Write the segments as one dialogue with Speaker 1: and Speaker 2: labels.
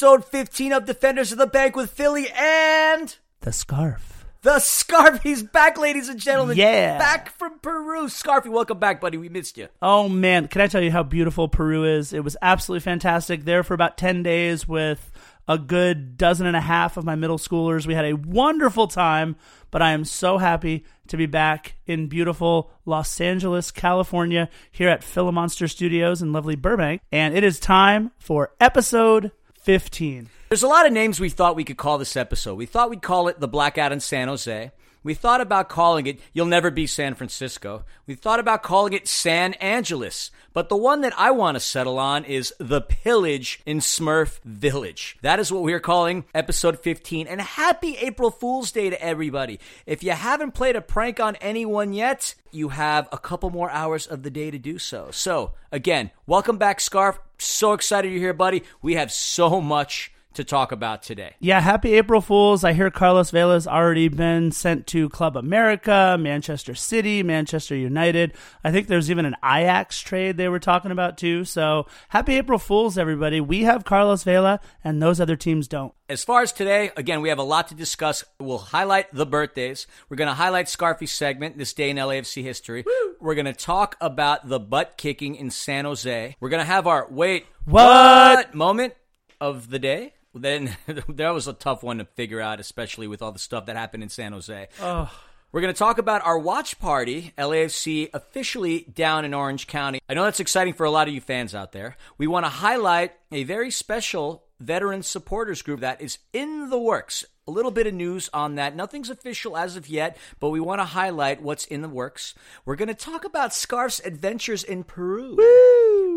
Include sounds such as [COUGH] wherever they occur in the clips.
Speaker 1: Episode 15 of Defenders of the Bank with Philly and
Speaker 2: The scarf.
Speaker 1: the Scarfy's back, ladies and gentlemen.
Speaker 2: Yeah.
Speaker 1: Back from Peru. Scarfy, welcome back, buddy. We missed you.
Speaker 2: Oh man, can I tell you how beautiful Peru is? It was absolutely fantastic. There for about 10 days with a good dozen and a half of my middle schoolers. We had a wonderful time, but I am so happy to be back in beautiful Los Angeles, California, here at Philomonster Studios in lovely Burbank. And it is time for episode 15.
Speaker 1: There's a lot of names we thought we could call this episode. We thought we'd call it The Blackout in San Jose. We thought about calling it You'll Never Be San Francisco. We thought about calling it San Angeles. But the one that I want to settle on is The Pillage in Smurf Village. That is what we are calling episode 15. And happy April Fool's Day to everybody. If you haven't played a prank on anyone yet, you have a couple more hours of the day to do so. So, again, welcome back, Scarf. So excited you're here, buddy. We have so much to talk about today.
Speaker 2: Yeah, happy April Fools. I hear Carlos Vela's already been sent to Club America, Manchester City, Manchester United. I think there's even an Ajax trade they were talking about too. So happy April Fools, everybody. We have Carlos Vela, and those other teams don't.
Speaker 1: As far as today, again, we have a lot to discuss. We'll highlight the birthdays. We're going to highlight Scarfy's segment, This Day in LAFC History. We're going to talk about the butt kicking in San Jose. We're going to have our wait,
Speaker 2: What?
Speaker 1: moment of the day. Then [LAUGHS] that was a tough one to figure out, especially with all the stuff that happened in San Jose. We're going to talk about our watch party, LAFC officially down in Orange County. I know that's exciting for a lot of you fans out there. We want to highlight a very special veteran supporters group that is in the works. A little bit of news on that. Nothing's official as of yet, but we want to highlight what's in the works. We're going to talk about Scarf's adventures in Peru.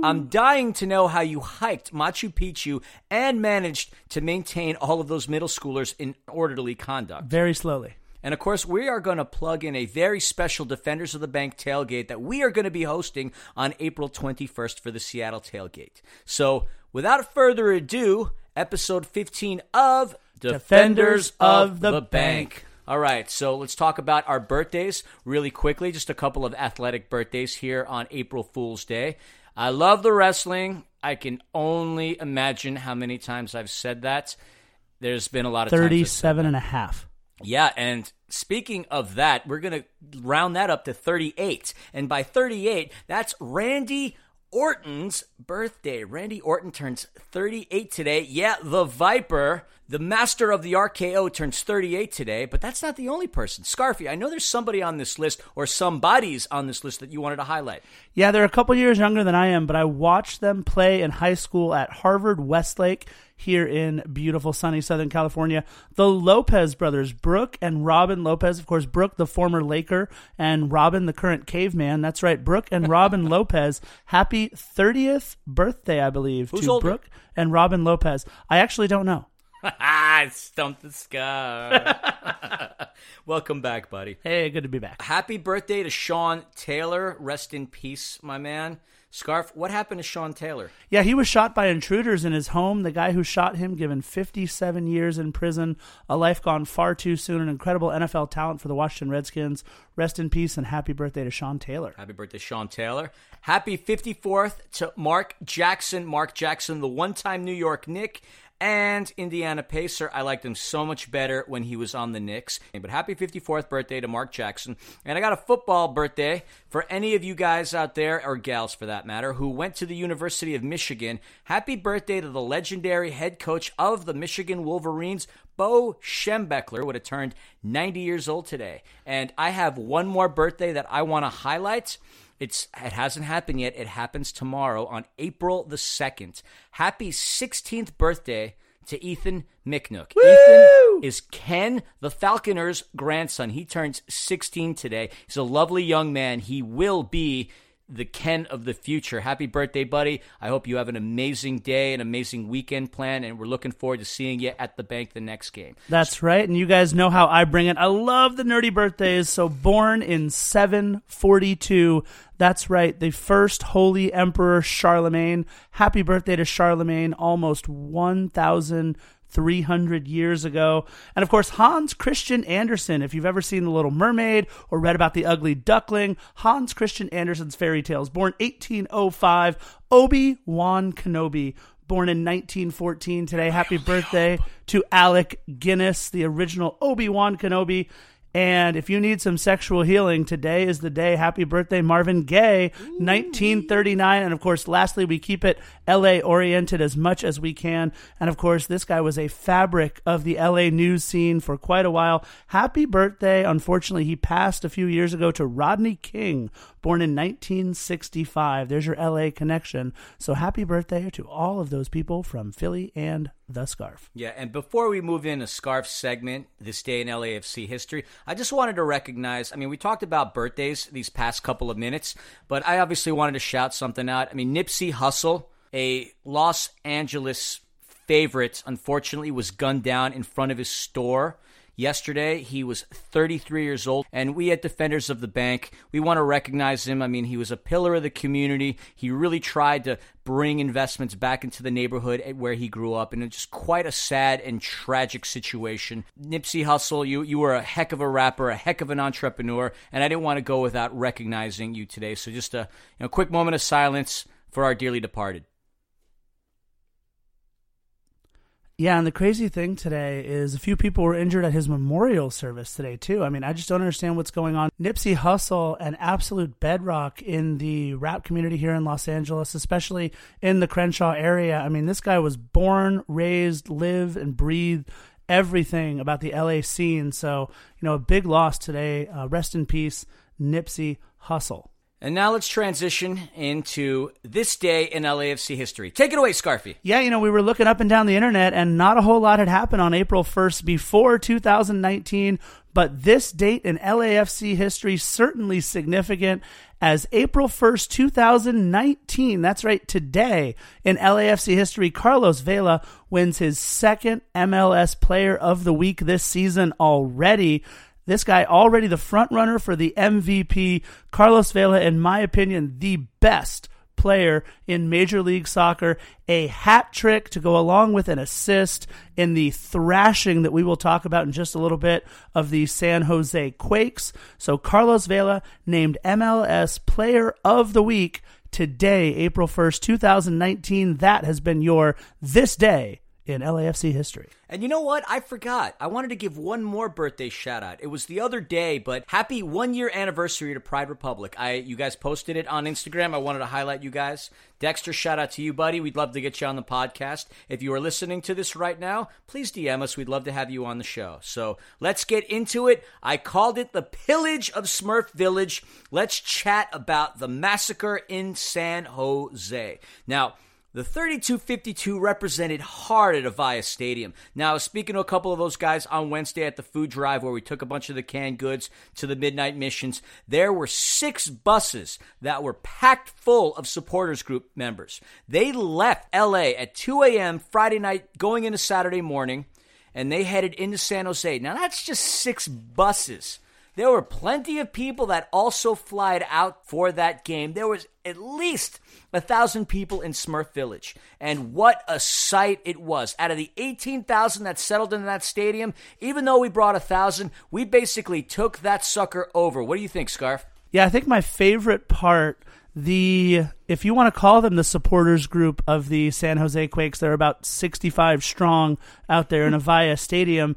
Speaker 1: I'm dying to know how you hiked Machu Picchu and managed to maintain all of those middle schoolers in orderly conduct.
Speaker 2: Very slowly.
Speaker 1: And of course, we are going to plug in a very special Defenders of the Bank tailgate that we are going to be hosting on April 21st for the Seattle tailgate. So, without further ado, episode 15 of
Speaker 2: Defenders of the
Speaker 1: Bank. All right, so let's talk about our birthdays really quickly. Just a couple of athletic birthdays here on April Fool's Day. I love the wrestling. I can only imagine how many times I've said that. There's been a lot of times
Speaker 2: 37 and a half.
Speaker 1: yeah, and speaking of that, we're going to round that up to 38. And by 38, that's Randy Orton's birthday. Randy Orton turns 38 today. Yeah, the Viper, the master of the RKO, turns 38 today, but that's not the only person. Scarfy, I know there's somebody on this list or somebody's on this list that you wanted to highlight.
Speaker 2: Yeah, they're a couple years younger than I am, but I watched them play in high school at Harvard Westlake here in beautiful sunny Southern California. The Lopez brothers, Brooke and Robin Lopez, of course, Brooke, the former Laker, and Robin, the current caveman. That's right, Brooke and Robin [LAUGHS] Lopez. Happy 30th birthday, I believe,
Speaker 1: Who's
Speaker 2: to
Speaker 1: older?
Speaker 2: Brooke and Robin Lopez. I actually don't know. [LAUGHS]
Speaker 1: Ah, stumped the scar. [LAUGHS] Welcome back, buddy.
Speaker 2: Hey, good to be back.
Speaker 1: Happy birthday to Sean Taylor. Rest in peace, my man. Scarf, what happened to Sean Taylor?
Speaker 2: Yeah, he was shot by intruders in his home. The guy who shot him given 57 years in prison, a life gone far too soon, an incredible NFL talent for the Washington Redskins. Rest in peace and happy birthday to Sean Taylor.
Speaker 1: Happy birthday, Sean Taylor. Happy 54th to Mark Jackson. Mark Jackson, the one time New York Knick and Indiana Pacer. I liked him so much better when he was on the Knicks. But happy 54th birthday to Mark Jackson. And I got a football birthday for any of you guys out there, or gals for that matter, who went to the University of Michigan. Happy birthday to the legendary head coach of the Michigan Wolverines, Bo Schembechler would have turned 90 years old today. And I have one more birthday that I want to highlight. It's it hasn't happened yet. It happens tomorrow on April the 2nd. Happy 16th birthday to Ethan Micknook. Ethan is Ken the Falconer's grandson. He turns 16 today. He's a lovely young man. He will be the Ken of the future. Happy birthday, buddy. I hope you have an amazing day, an amazing weekend plan, and we're looking forward to seeing you at the bank the next game.
Speaker 2: That's right. And you guys know how I bring it. I love the nerdy birthdays. So, born in 742. That's right. The first Holy Emperor Charlemagne. Happy birthday to Charlemagne. Almost 1,000. 300 years ago. And of course, Hans Christian Andersen. If you've ever seen The Little Mermaid or read about The Ugly Duckling, Hans Christian Andersen's fairy tales. Born 1805, Obi Wan Kenobi. Born in 1914 today. Happy birthday to Alec Guinness, the original Obi Wan Kenobi. And if you need some sexual healing, today is the day. Happy birthday, Marvin Gaye, 1939. And of course, lastly, we keep it LA oriented as much as we can. And of course, this guy was a fabric of the LA news scene for quite a while. Happy birthday. Unfortunately, he passed a few years ago to Rodney King, born in 1965. There's your LA connection. So happy birthday to all of those people from Philly and the scarf.
Speaker 1: Yeah, and before we move in a scarf segment, this day in LAFC history, I just wanted to recognize. I mean, we talked about birthdays these past couple of minutes, but I obviously wanted to shout something out. I mean, Nipsey Hussle, a Los Angeles favorite, unfortunately was gunned down in front of his store yesterday. He was 33 years old, and we at Defenders of the Bank, we want to recognize him. I mean, he was a pillar of the community. He really tried to bring investments back into the neighborhood where he grew up, and it's just quite a sad and tragic situation. Nipsey Hussle, you you were a heck of a rapper, a heck of an entrepreneur, and I didn't want to go without recognizing you today. So just a you know, quick moment of silence for our dearly departed.
Speaker 2: Yeah, and the crazy thing today is a few people were injured at his memorial service today too. I mean, I just don't understand what's going on. Nipsey Hussle, an absolute bedrock in the rap community here in Los Angeles, especially in the Crenshaw area. I mean, this guy was born, raised, lived, and breathed everything about the LA scene. So, you know, a big loss today. Uh, rest in peace, Nipsey Hussle.
Speaker 1: And now let's transition into this day in LAFC history. Take it away, Scarfy.
Speaker 2: Yeah, you know, we were looking up and down the internet, and not a whole lot had happened on April 1st before 2019. But this date in LAFC history certainly significant as April 1st, 2019. That's right, today in LAFC history, Carlos Vela wins his second MLS Player of the Week this season already. This guy already the front runner for the MVP. Carlos Vela, in my opinion, the best player in Major League Soccer. A hat trick to go along with an assist in the thrashing that we will talk about in just a little bit of the San Jose Quakes. So Carlos Vela named MLS Player of the Week today, April 1st, 2019. That has been your This Day in LAFC history.
Speaker 1: And you know what? I forgot. I wanted to give one more birthday shout out. It was the other day, but happy one year anniversary to Pride Republic. I you guys posted it on Instagram. I wanted to highlight you guys. Dexter, shout out to you, buddy. We'd love to get you on the podcast. If you are listening to this right now, please DM us. We'd love to have you on the show. So let's get into it. I called it the pillage of Smurf Village. Let's chat about the massacre in San Jose. Now, the 3252 represented hard at Avaya Stadium. Now, speaking to a couple of those guys on Wednesday at the food drive where we took a bunch of the canned goods to the midnight missions. There were six buses that were packed full of supporters group members. They left LA at 2 a.m. Friday night, going into Saturday morning, and they headed into San Jose. Now, that's just six buses. There were plenty of people that also flied out for that game. There was at least a thousand people in Smurf Village. And what a sight it was. Out of the 18,000 that settled in that stadium, even though we brought a thousand, we basically took that sucker over. What do you think, Scarf?
Speaker 2: Yeah, I think my favorite part the if you want to call them the supporters group of the San Jose Quakes, they're about 65 strong out there in [LAUGHS] Avaya Stadium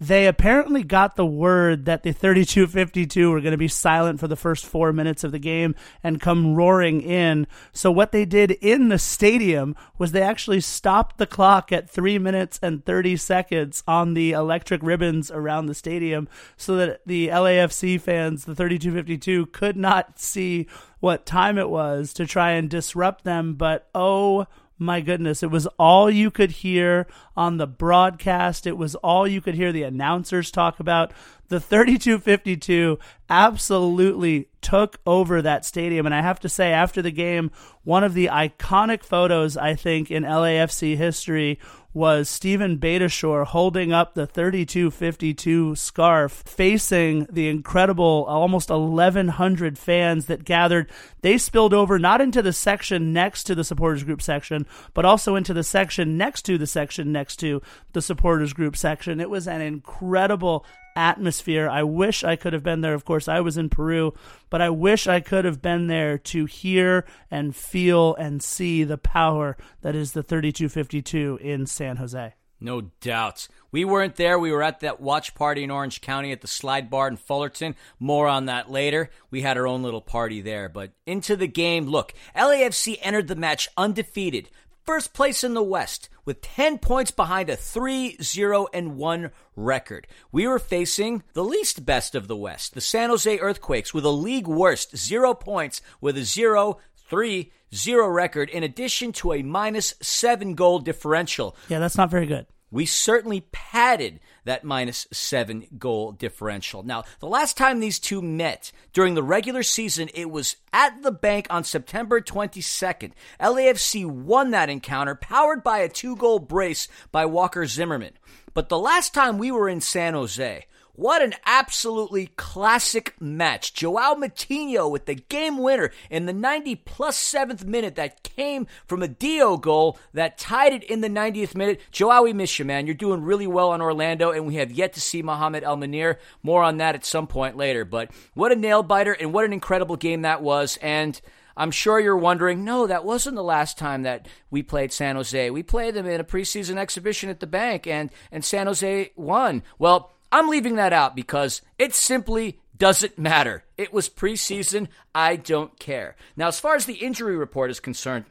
Speaker 2: they apparently got the word that the 3252 were going to be silent for the first four minutes of the game and come roaring in. So, what they did in the stadium was they actually stopped the clock at three minutes and 30 seconds on the electric ribbons around the stadium so that the LAFC fans, the 3252, could not see what time it was to try and disrupt them. But oh, my goodness, it was all you could hear on the broadcast. It was all you could hear the announcers talk about. the 3252 absolutely took over that stadium. And I have to say, after the game, one of the iconic photos, I think, in LAFC history was Stephen Beitashour holding up the 3252 scarf facing the incredible almost 1100 fans that gathered. They spilled over not into the section next to the supporters group section, but also into the section next to the section next to the supporters group section. It was an incredible atmosphere. I wish I could have been there. Of course, I was in Peru, but I wish I could have been there to hear and feel and see the power that is the 3252 in San Jose.
Speaker 1: No doubts. We weren't there. We were at that watch party in Orange County at the Slide Bar in Fullerton. More on that later. We had our own little party there. But into the game, look, LAFC entered the match undefeated, first place in the West with 10 points behind a 3 0 and 1 record. We were facing the least best of the West, the San Jose Earthquakes, with a league worst 0 points with a 0 3 0 record, in addition to a minus 7 goal differential.
Speaker 2: Yeah, that's not very good
Speaker 1: we certainly padded that minus seven goal differential. Now, the last time these two met during the regular season, it was at the bank on September 22nd. LAFC won that encounter, powered by a two goal brace by Walker Zimmerman. But the last time we were in San Jose, what an absolutely classic match. Joao Moutinho with the game winner in the 90 plus 7th minute that came from a Dio goal that tied it in the 90th minute. Joao, we miss you, man. You're doing really well on Orlando, and we have yet to see Mohamed El Munir. More on that at some point later. But what a nail biter, and what an incredible game that was. And I'm sure you're wondering, no, that wasn't the last time that we played San Jose. We played them in a preseason exhibition at the bank, and, and San Jose won. Well, I'm leaving that out because it simply doesn't matter. It was preseason. I don't care. Now, as far as the injury report is concerned,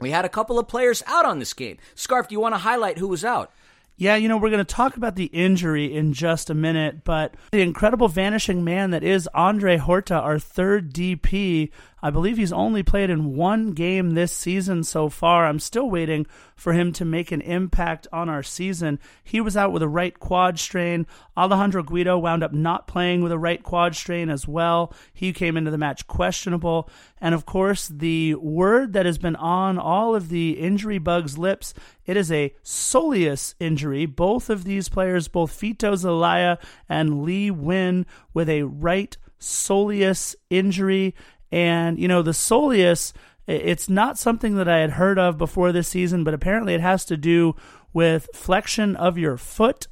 Speaker 1: we had a couple of players out on this game. Scarf, do you want to highlight who was out?
Speaker 2: Yeah, you know, we're going to talk about the injury in just a minute, but the incredible vanishing man that is Andre Horta, our third DP, I believe he's only played in one game this season so far. I'm still waiting for him to make an impact on our season. He was out with a right quad strain. Alejandro Guido wound up not playing with a right quad strain as well. He came into the match questionable. And of course, the word that has been on all of the injury bugs' lips, it is a soleus injury. Both of these players, both Fito Zelaya and Lee Nguyen, with a right soleus injury. And, you know, the soleus, it's not something that I had heard of before this season, but apparently it has to do with flexion of your foot.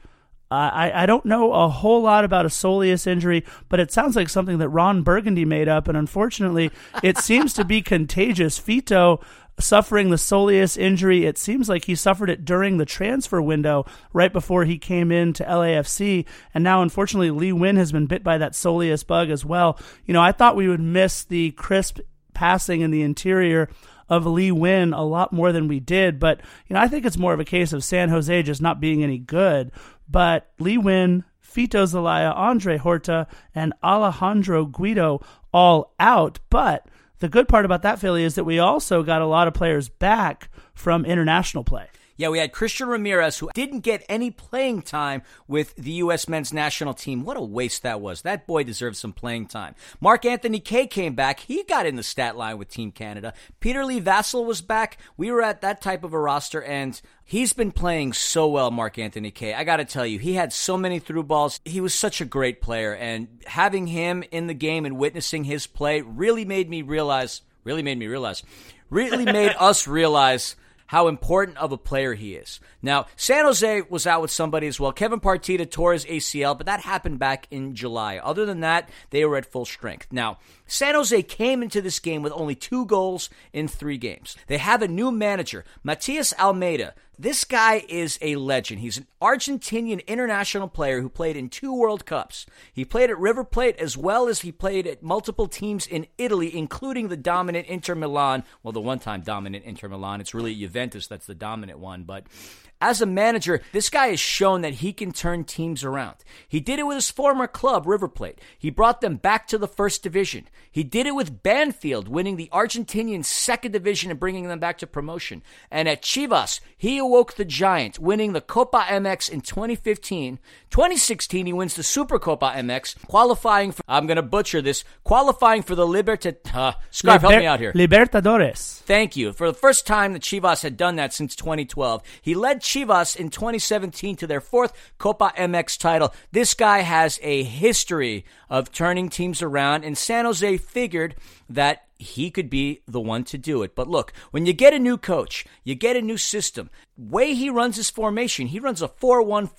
Speaker 2: I, I don't know a whole lot about a soleus injury, but it sounds like something that Ron Burgundy made up. And unfortunately, it seems to be contagious. Fito suffering the soleus injury. It seems like he suffered it during the transfer window right before he came in to LAFC. And now, unfortunately, Lee Nguyen has been bit by that soleus bug as well. You know, I thought we would miss the crisp passing in the interior of Lee Nguyen a lot more than we did. But, you know, I think it's more of a case of San Jose just not being any good. But Lee Nguyen, Fito Zelaya, Andre Horta, and Alejandro Guido all out. But the good part about that, Philly, is that we also got a lot of players back from international play.
Speaker 1: Yeah, we had Christian Ramirez, who didn't get any playing time with the U.S. men's national team. What a waste that was. That boy deserves some playing time. Mark Anthony Kaye came back. He got in the stat line with Team Canada. Peter Lee Vassell was back. We were at that type of a roster, and He's been playing so well, Mark Anthony Kaye. I got to tell you, he had so many through balls. He was such a great player, and having him in the game and witnessing his play really made me realize, really made me realize, really made [LAUGHS] us realize how important of a player he is. Now, San Jose was out with somebody as well. Kevin Partida tore his ACL, but that happened back in July. Other than that, they were at full strength. Now, San Jose came into this game with only two goals in three games. They have a new manager, Matias Almeyda. This guy is a legend. He's an Argentinian international player who played in two World Cups. He played at River Plate as well as he played at multiple teams in Italy, including the dominant Inter Milan. Well, the one time dominant Inter Milan. It's really Juventus that's the dominant one. But As a manager, this guy has shown that he can turn teams around. He did it with his former club, River Plate. He brought them back to the first division. He did it with Banfield, winning the Argentinian second division and bringing them back to promotion. And at Chivas, he awoke the giant, winning the Copa MX in 2015. 2016, he wins the Super Copa MX, qualifying for, I'm going to butcher this, qualifying for the Libertad, uh, Scarf, help me out here.
Speaker 2: Libertadores.
Speaker 1: Thank you. For the first time, the Chivas had done that since 2012. He led Chivas in 2017 to their fourth Copa MX title. This guy has a history of turning teams around, and San Jose figured that he could be the one to do it. But look, when you get a new coach, you get a new system. Way he runs his formation, he runs a 4-1-4-1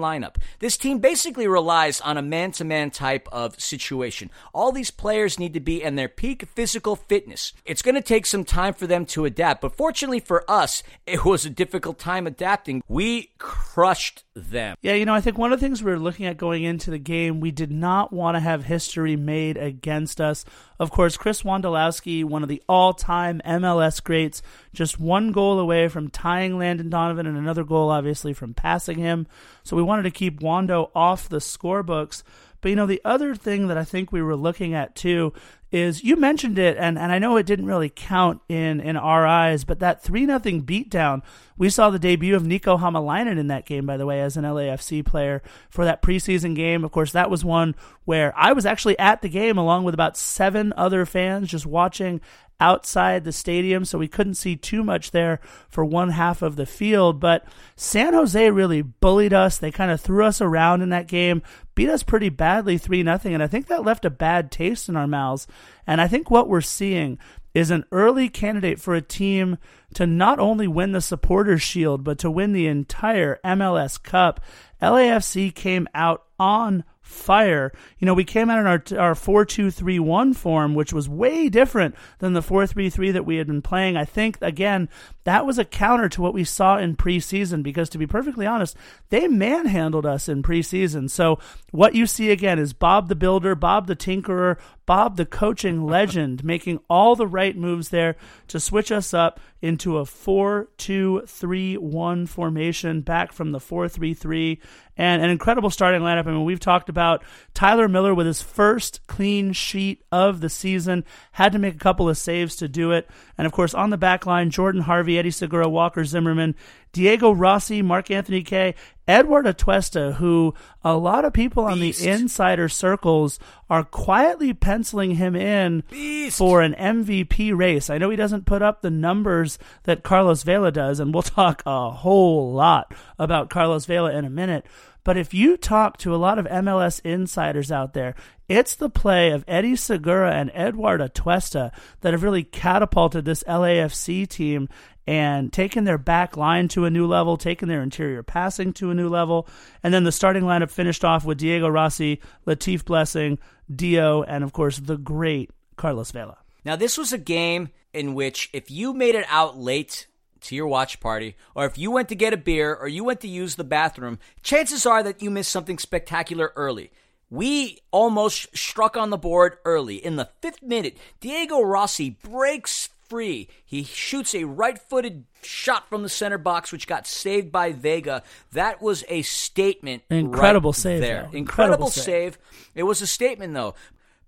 Speaker 1: lineup. This team basically relies on a man-to-man type of situation. All these players need to be in their peak physical fitness. It's going to take some time for them to adapt, but fortunately for us, it was a difficult time adapting. We crushed them.
Speaker 2: Yeah, you know, I think one of the things we were looking at going into the game, we did not want to have history made against us. Of course, Chris Wondolowski, one of the all-time MLS greats, just one goal away from tying Landon Donovan and another goal obviously from passing him. So we wanted to keep Wando off the scorebooks. But you know, the other thing that I think we were looking at too is you mentioned it, and, and I know it didn't really count in, in our eyes, but that 3 nothing beatdown, we saw the debut of Nico Hamalainen in that game, by the way, as an LAFC player for that preseason game. Of course, that was one where I was actually at the game along with about seven other fans just watching outside the stadium, so we couldn't see too much there for one half of the field. But San Jose really bullied us. They kind of threw us around in that game, beat us pretty badly 3 nothing, and I think that left a bad taste in our mouths. And I think what we're seeing is an early candidate for a team to not only win the supporters shield but to win the entire MLS Cup. LAFC came out on fire. You know, we came out in our our four two three one form, which was way different than the four three three that we had been playing. I think again that was a counter to what we saw in preseason because to be perfectly honest, they manhandled us in preseason. So what you see again is Bob the Builder, Bob the Tinkerer, Bob the coaching legend making all the right moves there to switch us up into a 4-2-3-1 formation back from the 4-3-3 and an incredible starting lineup. I mean, we've talked about Tyler Miller with his first clean sheet of the season, had to make a couple of saves to do it. And of course, on the back line, Jordan Harvey, Eddie Segura, Walker Zimmerman, Diego Rossi, Mark Anthony Kaye, Edward Atuesta, who a lot of people on
Speaker 1: Beast.
Speaker 2: the insider circles are quietly penciling him in
Speaker 1: Beast.
Speaker 2: for an MVP race. I know he doesn't put up the numbers that Carlos Vela does, and we'll [LAUGHS] talk a whole lot about Carlos Vela in a minute. But if you talk to a lot of MLS insiders out there, it's the play of Eddie Segura and Edward Atuesta that have really catapulted this LAFC team and taking their back line to a new level, taking their interior passing to a new level. And then the starting lineup finished off with Diego Rossi, Latif Blessing, Dio, and of course the great Carlos Vela.
Speaker 1: Now, this was a game in which if you made it out late to your watch party, or if you went to get a beer, or you went to use the bathroom, chances are that you missed something spectacular early. We almost struck on the board early. In the fifth minute, Diego Rossi breaks free. He shoots a right footed shot from the center box, which got saved by Vega. That was a statement.
Speaker 2: Incredible
Speaker 1: right
Speaker 2: save,
Speaker 1: there.
Speaker 2: though.
Speaker 1: Incredible,
Speaker 2: Incredible save.
Speaker 1: save. It was a statement, though.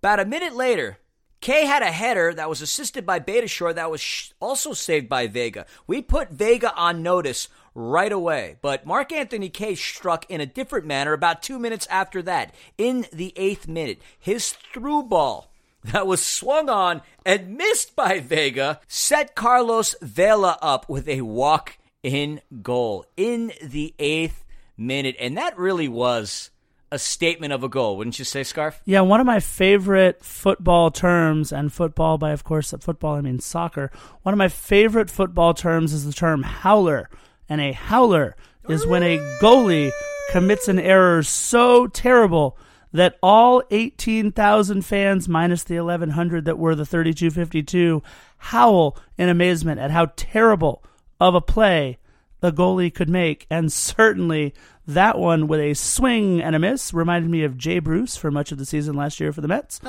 Speaker 1: About a minute later, Kaye had a header that was assisted by Beitashour that was sh- also saved by Vega. We put Vega on notice right away, but Mark Anthony Kaye struck in a different manner about two minutes after that, in the eighth minute. His through ball that was swung on and missed by Vega set Carlos Vela up with a walk in goal in the eighth minute. And that really was a statement of a goal, wouldn't you say, Scarf?
Speaker 2: Yeah, one of my favorite football terms, and football by, of course, football I mean soccer. One of my favorite football terms is the term howler. And a howler is when a goalie commits an error so terrible that all 18,000 fans, minus the 1,100 that were the 3252, howl in amazement at how terrible of a play the goalie could make, and certainly that one with a swing and a miss reminded me of Jay Bruce for much of the season last year for the Mets.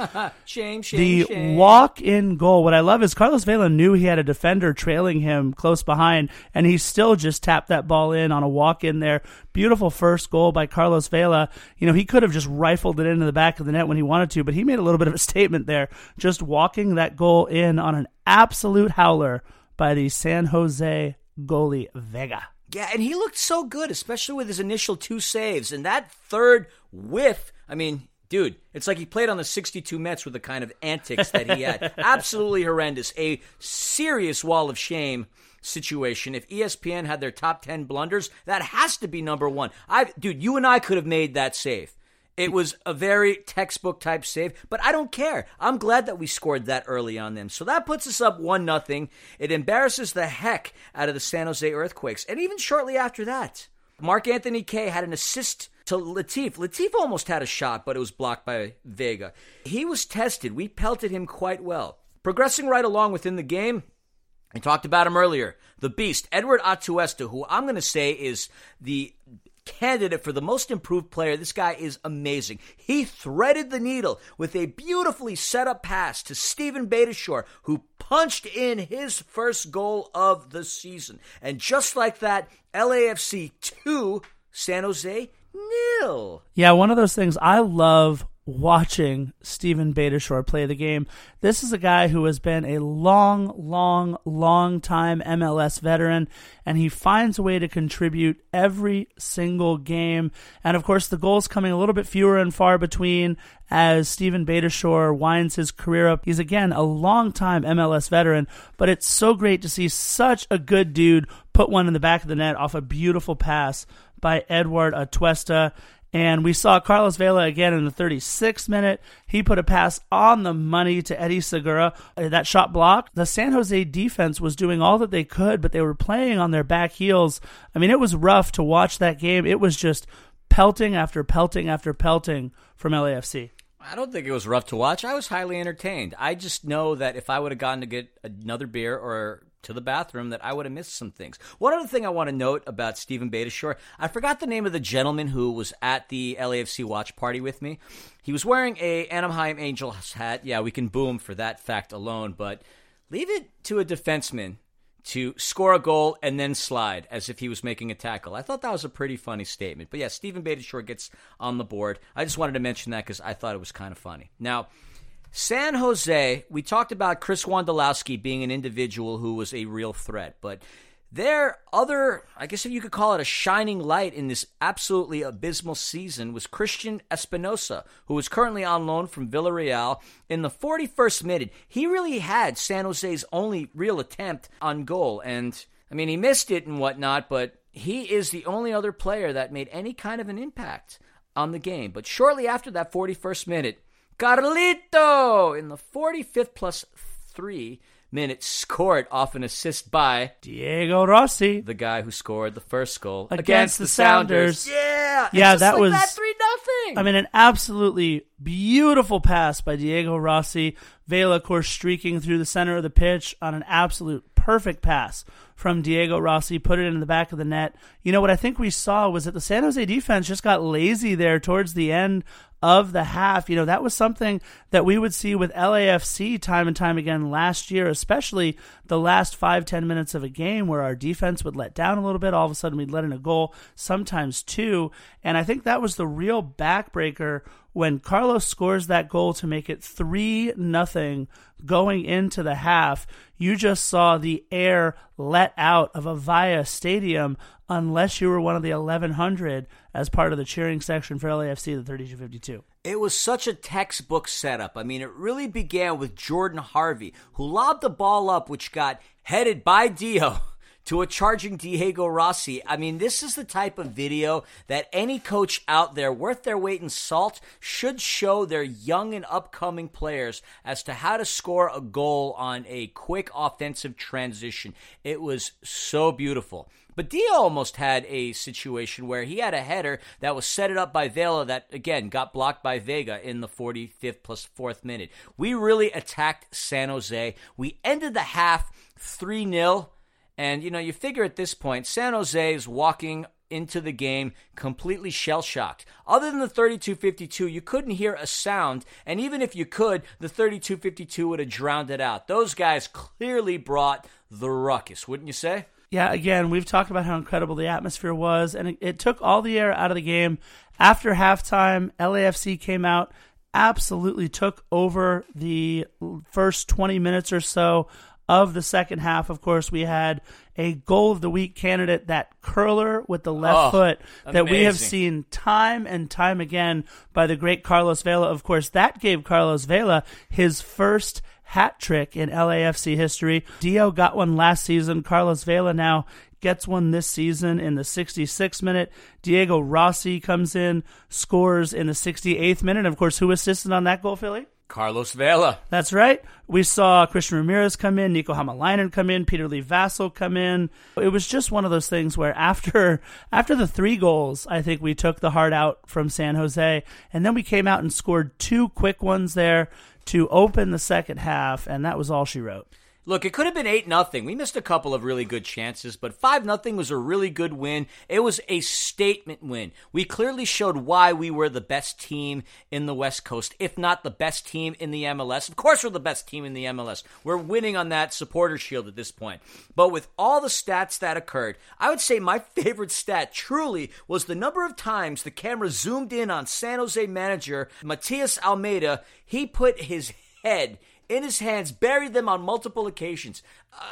Speaker 1: shame, [LAUGHS] shame,
Speaker 2: the
Speaker 1: shame.
Speaker 2: walk in goal. What I love is Carlos Vela knew he had a defender trailing him close behind, and he still just tapped that ball in on a walk in there. Beautiful first goal by Carlos Vela. You know, he could have just rifled it into the back of the net when he wanted to, but he made a little bit of a [LAUGHS] statement there, just walking that goal in on an absolute howler by the San Jose goalie Vega.
Speaker 1: Yeah, and he looked so good, especially with his initial two saves. And that third whiff, I mean, dude, it's like he played on the 62 Mets with the kind of antics that he had. [LAUGHS] Absolutely horrendous. A serious wall of shame situation. If ESPN had their top 10 blunders, that has to be number one. I, dude, you and I could have made that save. It was a very textbook type save, but I don't care. I'm glad that we scored that early on them. So that puts us up one nothing. It embarrasses the heck out of the San Jose Earthquakes. And even shortly after that, Mark Anthony Kaye had an assist to Latif. Latif almost had a shot, but it was blocked by Vega. He was tested. We pelted him quite well. Progressing right along within the game, I talked about him earlier. The beast, Edward Atuesta, who I'm going to say is the candidate for the most improved player. This guy is amazing. He threaded the needle with a beautifully set up pass to Stephen Beitashour, who punched in his first goal of the season. And just like that, LAFC 2, San Jose nil.
Speaker 2: Yeah, one of those things I love watching Stephen Beitashour play the game. This is a guy who has been a long, long, long time MLS veteran, and he finds a way to contribute every single game. And of course, the goals coming a little bit fewer and far between as Stephen Beitashour winds his career up. He's again a long time MLS veteran, but it's so great to see such a good dude put one in the back of the net off a beautiful pass by Edward Atuesta. And we saw Carlos Vela again in the 36th minute. He put a pass on the money to Eddie Segura. Uh, That shot blocked. The San Jose defense was doing all that they could, but they were playing on their back heels. I mean, it was rough to watch that game. It was just pelting after pelting after pelting from LAFC.
Speaker 1: I don't think it was rough to watch. I was highly entertained. I just know that if I would have gone to get another beer or to the bathroom, that I would have missed some things. One other thing I want to note about Stephen Beitashour, I forgot the name of the gentleman who was at the LAFC watch party with me. He was wearing a Anaheim Angels hat. Yeah, we can boom for that fact alone, but leave it to a defenseman to score a goal and then slide as if he was making a tackle. I thought that was a pretty funny statement. But yeah, Stephen Beitashour gets on the board. I just wanted to mention that because I thought it was kind of funny. Now, San Jose, we talked about Chris Wondolowski being an individual who was a real threat, but their other, I guess if you could call it a shining light in this absolutely abysmal season, was Christian Espinoza, who is currently on loan from Villarreal. In the 41st minute, he really had San Jose's only real attempt on goal. And, I mean, he missed it and whatnot, but he is the only other player that made any kind of an impact on the game. But shortly after that 41st minute, Carlito in the 45th plus three minutes scored off an assist by
Speaker 2: Diego Rossi.
Speaker 1: the guy who scored the first goal
Speaker 2: Against the Sounders.
Speaker 1: Yeah,
Speaker 2: Yeah, that
Speaker 1: like
Speaker 2: was-
Speaker 1: that three nothing.
Speaker 2: I mean, an absolutely beautiful pass by Diego Rossi. Vela, of course, streaking through the center of the pitch on an absolute perfect pass from Diego Rossi, put it in the back of the net. You know, what I think we saw was that the San Jose defense just got lazy there towards the end of the half. You know, that was something that we would see with LAFC time and time again last year, especially the last five, ten minutes of a game where our defense would let down a little bit. All of a sudden, we'd let in a goal, sometimes two. And I think that was the real backbreaker when Carlos scores that goal to make it 3 nothing going into the half. You just saw the air let out of Avaya Stadium unless you were one of the 1100 as part of the cheering section for LAFC the 3252.
Speaker 1: It was such a textbook setup. I mean, it really began with Jordan Harvey, who lobbed the ball up, which got headed by Dio [LAUGHS] to a charging Diego Rossi. I mean, this is the type of video that any coach out there worth their weight in salt should show their young and upcoming players as to how to score a goal on a quick offensive transition. It was so beautiful. But Dio almost had a situation where he had a header that was set up by Vela that again got blocked by Vega in the 45th plus 4th minute. We really attacked San Jose. We ended the half 3-0 And, you know, you figure at this point, San Jose is walking into the game completely shell shocked. Other than the 3252, you couldn't hear a sound, and even if you could, the 3252 would have drowned it out. Those guys clearly brought the ruckus, wouldn't you say?
Speaker 2: Yeah, again, we've talked about how incredible the atmosphere was, and it, it took all the air out of the game. After halftime, LAFC came out, absolutely took over the first 20 minutes or so of the second half. Of course, we had a goal of the week candidate, that curler with the left
Speaker 1: Oh,
Speaker 2: foot that we have seen time and time again by the great Carlos Vela. Of course, that gave Carlos Vela his first hat trick in LAFC history. Dio got one last season. Carlos Vela now gets one this season in the 66th minute. Diego Rossi comes in, scores in the 68th minute. Of course, who assisted on that goal, Philly?
Speaker 1: Carlos Vela.
Speaker 2: That's right. We saw Christian Ramirez come in, Nico Hamalainen come in, Peter Lee Vassell come in. It was just one of those things where after [LAUGHS] after the three goals, I think we took the heart out from San Jose, and then we came out and scored two quick ones there to open the second half, and that was all she wrote.
Speaker 1: Look, it could have been 8 nothing. We missed a couple of really good chances, but 5 nothing was a really good win. It was a statement win. We clearly showed why we were the best team in the West Coast, if not the best team in the MLS. Of course, we're the best team in the MLS. We're winning on that supporter shield at this point. But with all the stats that occurred, I would say my [LAUGHS] favorite stat truly was the number of times the camera zoomed in on San Jose manager Matias Almeyda. He put his head in his hands, buried them on multiple occasions.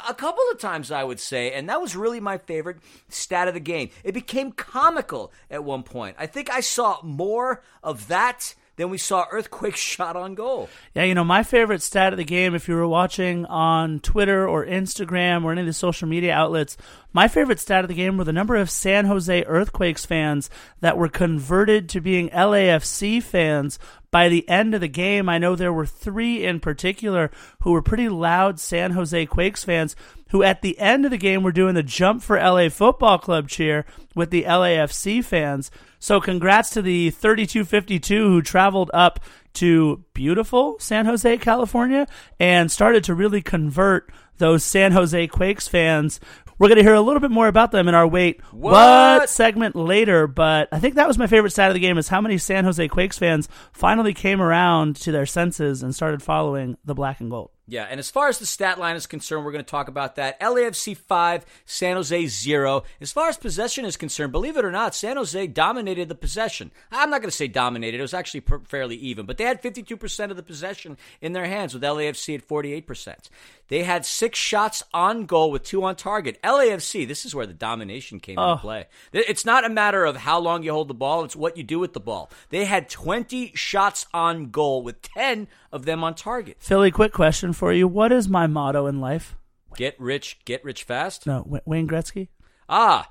Speaker 1: A couple of times, I would say, and that was really my favorite stat of the game. It became comical at one point. I think I saw more of that than we saw Earthquake [LAUGHS] shot on goal.
Speaker 2: Yeah, you know, my favorite stat of the game, if you were watching on Twitter or Instagram or any of the social media outlets, my favorite stat of the game were the number of San Jose Earthquakes fans that were converted to being LAFC fans by the end of the game. I know there were three in particular who were pretty loud San Jose Quakes fans who at the end of the game were doing the jump for LA Football Club cheer with the LAFC fans. So congrats to the 3252 who traveled up to beautiful San Jose, California and started to really convert those San Jose Quakes fans. We're going to hear a little bit more about them in our Wait
Speaker 1: What?
Speaker 2: segment later, but I think that was my favorite side of the game is how many San Jose Quakes fans finally came around to their senses and started following the black and gold.
Speaker 1: Yeah, and as far as the stat line is concerned, we're going to talk about that. LAFC 5, San Jose 0. As far as possession is concerned, believe it or not, San Jose dominated the possession. I'm not going to say dominated, it was actually fairly even, but they had 52% of the possession in their hands, with LAFC at 48%. They had six shots on goal with two on target. LAFC, this is where the domination came into play. It's not a matter of how long you hold the ball, it's what you do with the ball. They had 20 shots on goal with 10 of them on target.
Speaker 2: Philly, quick question for you. What is my motto in life?
Speaker 1: Get rich, get rich fast.
Speaker 2: No, Wa- Wayne Gretzky?
Speaker 1: Ah,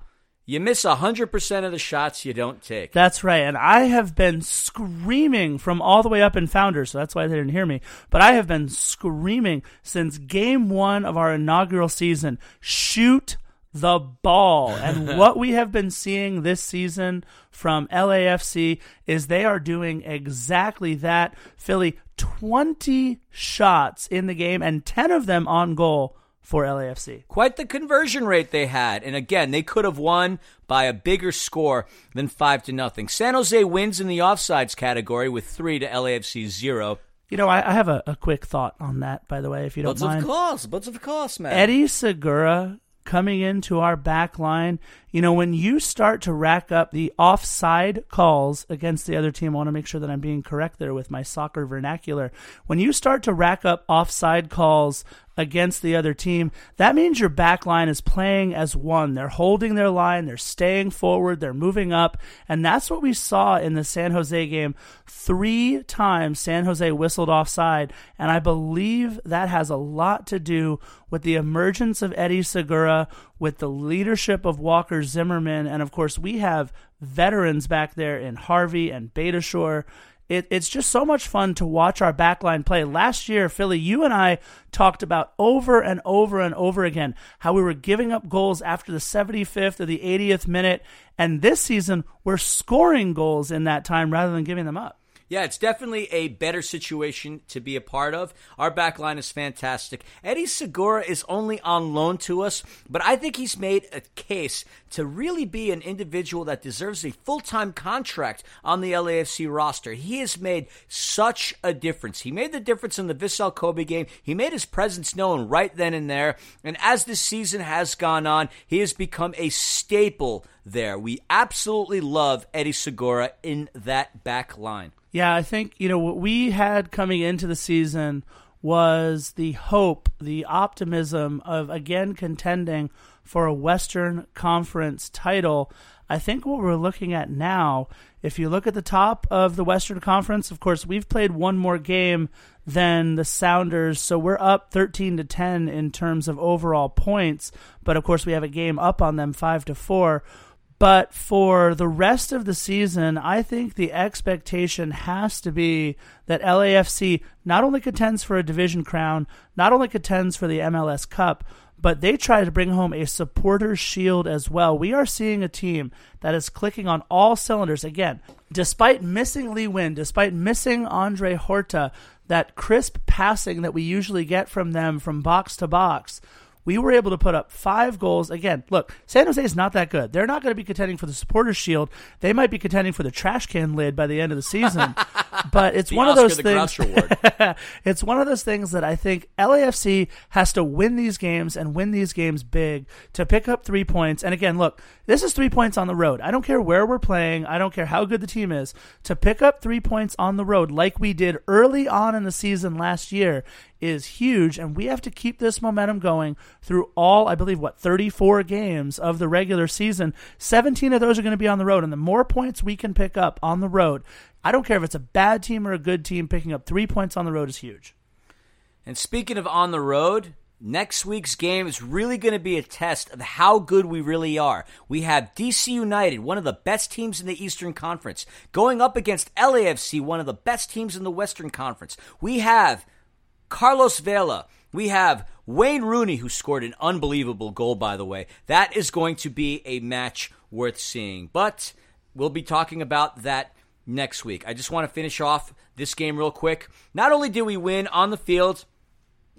Speaker 1: you miss 100% of the shots you don't take.
Speaker 2: That's right. And I have been screaming from all the way up in Founders, so that's why they didn't hear me. But I have been screaming since game one of our inaugural season shoot the ball. [LAUGHS] And what we have been seeing this season from LAFC is they are doing exactly that. Philly, 20 shots in the game and 10 of them on goal for LAFC.
Speaker 1: Quite the conversion rate they had. And again, they could have won by a bigger score than 5 to nothing. San Jose wins in the offsides category with 3 to LAFC 0.
Speaker 2: You know, I, I have a, a quick thought on that, by the way, if you don't
Speaker 1: But
Speaker 2: mind.
Speaker 1: of course, but of course, man.
Speaker 2: Eddie Segura coming into our back line. You know, when you start to rack up the offside calls against the other team, I want to make sure that I'm being correct there with my soccer vernacular. When you start to rack up offside calls against the other team, that means your back line is playing as one. They're holding their line, they're staying forward, they're moving up, and that's what we saw in the San Jose game. Three times San Jose whistled offside, and I believe that has a lot to do with the emergence of Eddie Segura, with the leadership of Walker Zimmerman, and of course we have veterans back there in Harvey and Beitashour. It, it's just so much fun to watch our backline play. Last year, Philly, you and I talked about over and over and over again how we were giving up goals after the 75th or the 80th minute. And this season, we're scoring goals in that time rather than giving them up.
Speaker 1: Yeah, it's definitely a better situation to be a part of. Our back line is fantastic. Eddie Segura is only on loan to us, but I think he's made a case to really be an individual that deserves a full time contract on the LAFC roster. He has made such a difference. He made the difference in the Vissel Kobe game. He made his presence known right then and there. And as this season has gone on, he has become a staple there. We absolutely love Eddie Segura in that back line.
Speaker 2: Yeah, I think, you know, what we had coming into the season was the hope, the optimism of again contending for a Western Conference title. I think what we're looking at now, if you look at the top of the Western Conference, of course, we've played one more game than the Sounders, so we're up 13 to 10 in terms of overall points, but of course we have a game up on them 5 to 4. But for the rest of the season, I think the expectation has to be that LAFC not only contends for a division crown, not only contends for the MLS Cup, but they try to bring home a supporters shield as well. We are seeing a team that is clicking on all cylinders again. Despite missing Lee Nguyen, despite missing Andre Horta, that crisp passing that we usually get from them from box to box, we were able to put up five goals. Again, look, San Jose is not that good. They're not going to be contending for the supporters shield. They might be contending for the trash can lid by the end of the season. [LAUGHS] but it's one
Speaker 1: Oscar
Speaker 2: of those
Speaker 1: the
Speaker 2: things. [LAUGHS] It's one of those things that I think LAFC has to win these games and win these games big to pick up three points. And again, look, this is three points on the road. I don't care where we're playing. I don't care how good the team is. To pick up three points on the road, like we did early on in the season last year, is huge. And we have to keep this momentum going through all, I believe, what, 34 games of the regular season. 17 of those are going to be on the road. And the more points we can pick up on the road, I don't care if it's a bad team or a good team, picking up three points on the road is huge.
Speaker 1: And speaking of on the road, next week's game is really going to be a test of how good we really are. We have DC United, one of the best teams in the Eastern Conference, going up against LAFC, one of the best teams in the Western Conference. We have Carlos Vela. We have Wayne Rooney, who scored an unbelievable goal, by the way. That is going to be a match worth seeing. But we'll be talking about that next week. I just want to finish off this game real quick. Not only did we win on the field,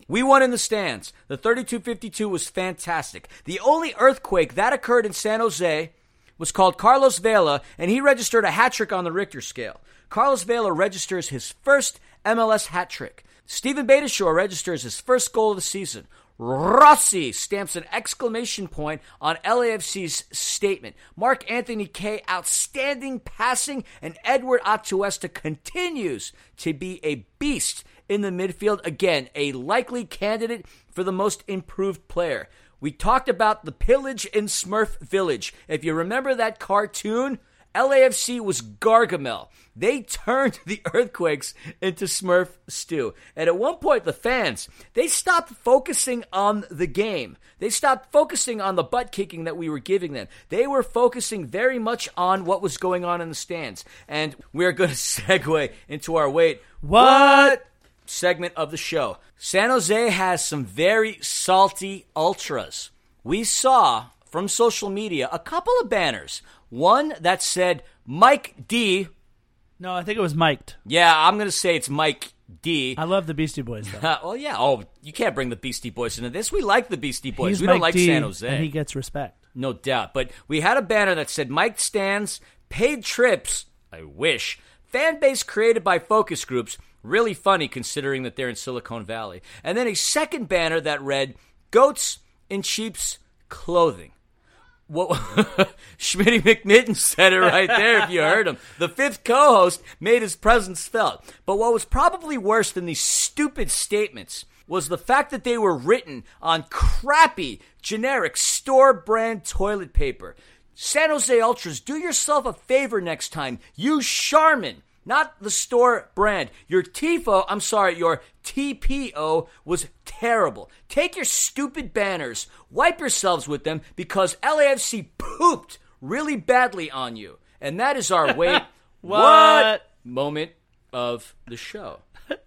Speaker 1: we won in the stands. The 32 52 was fantastic. The only earthquake that occurred in San Jose was called Carlos Vela, and he registered a hat trick on the Richter scale. Carlos Vela registers his first MLS hat trick. Steven Beitashour registers his first goal of the season. Rossi stamps an exclamation point on LAFC's statement. Mark Anthony Kaye outstanding passing, and Eduard Atuesta continues to be a beast in the midfield. Again, a likely candidate for the most improved player. We talked about the pillage in Smurf Village. If you remember that cartoon, LAFC was Gargamel. They turned [LAUGHS] the earthquakes into Smurf stew. And at one point, the fans, they stopped focusing on the game. They stopped focusing on the butt kicking that we were giving them. They were focusing very much on what was going on in the stands. And we're going [LAUGHS] to segue into our wait.
Speaker 2: What?
Speaker 1: segment of the show. San Jose has some very salty ultras. We saw from social media a couple of banners. One that said Mike D.
Speaker 2: No, I think it was Mike'd.
Speaker 1: Yeah, I'm going to say it's Mike D.
Speaker 2: I love the Beastie Boys, though. [LAUGHS]
Speaker 1: Well, yeah. Oh, you can't bring the Beastie Boys into this. We like the Beastie Boys.
Speaker 2: He's
Speaker 1: we
Speaker 2: Mike
Speaker 1: don't like
Speaker 2: D,
Speaker 1: San Jose.
Speaker 2: And he gets respect.
Speaker 1: No doubt. But we had a banner that said Mike stands, paid trips, I wish, fan base created by focus groups. Really funny considering that they're in Silicon Valley. And then a second banner that read Goats in Sheep's Clothing. What [LAUGHS] Schmitty McMitten said it right there if you heard him. The fifth co-host made his presence felt. But what was probably worse than these stupid statements was the fact that they were written on crappy, generic store brand toilet paper. San Jose Ultras, do yourself a favor next time. Use Charmin, not the store brand. Your TIFO, I'm sorry, your TPO was terrible. Take your stupid banners, wipe yourselves with them because LAFC pooped really badly on you. And that is our [LAUGHS] wait
Speaker 2: What?
Speaker 1: moment of the show. [LAUGHS]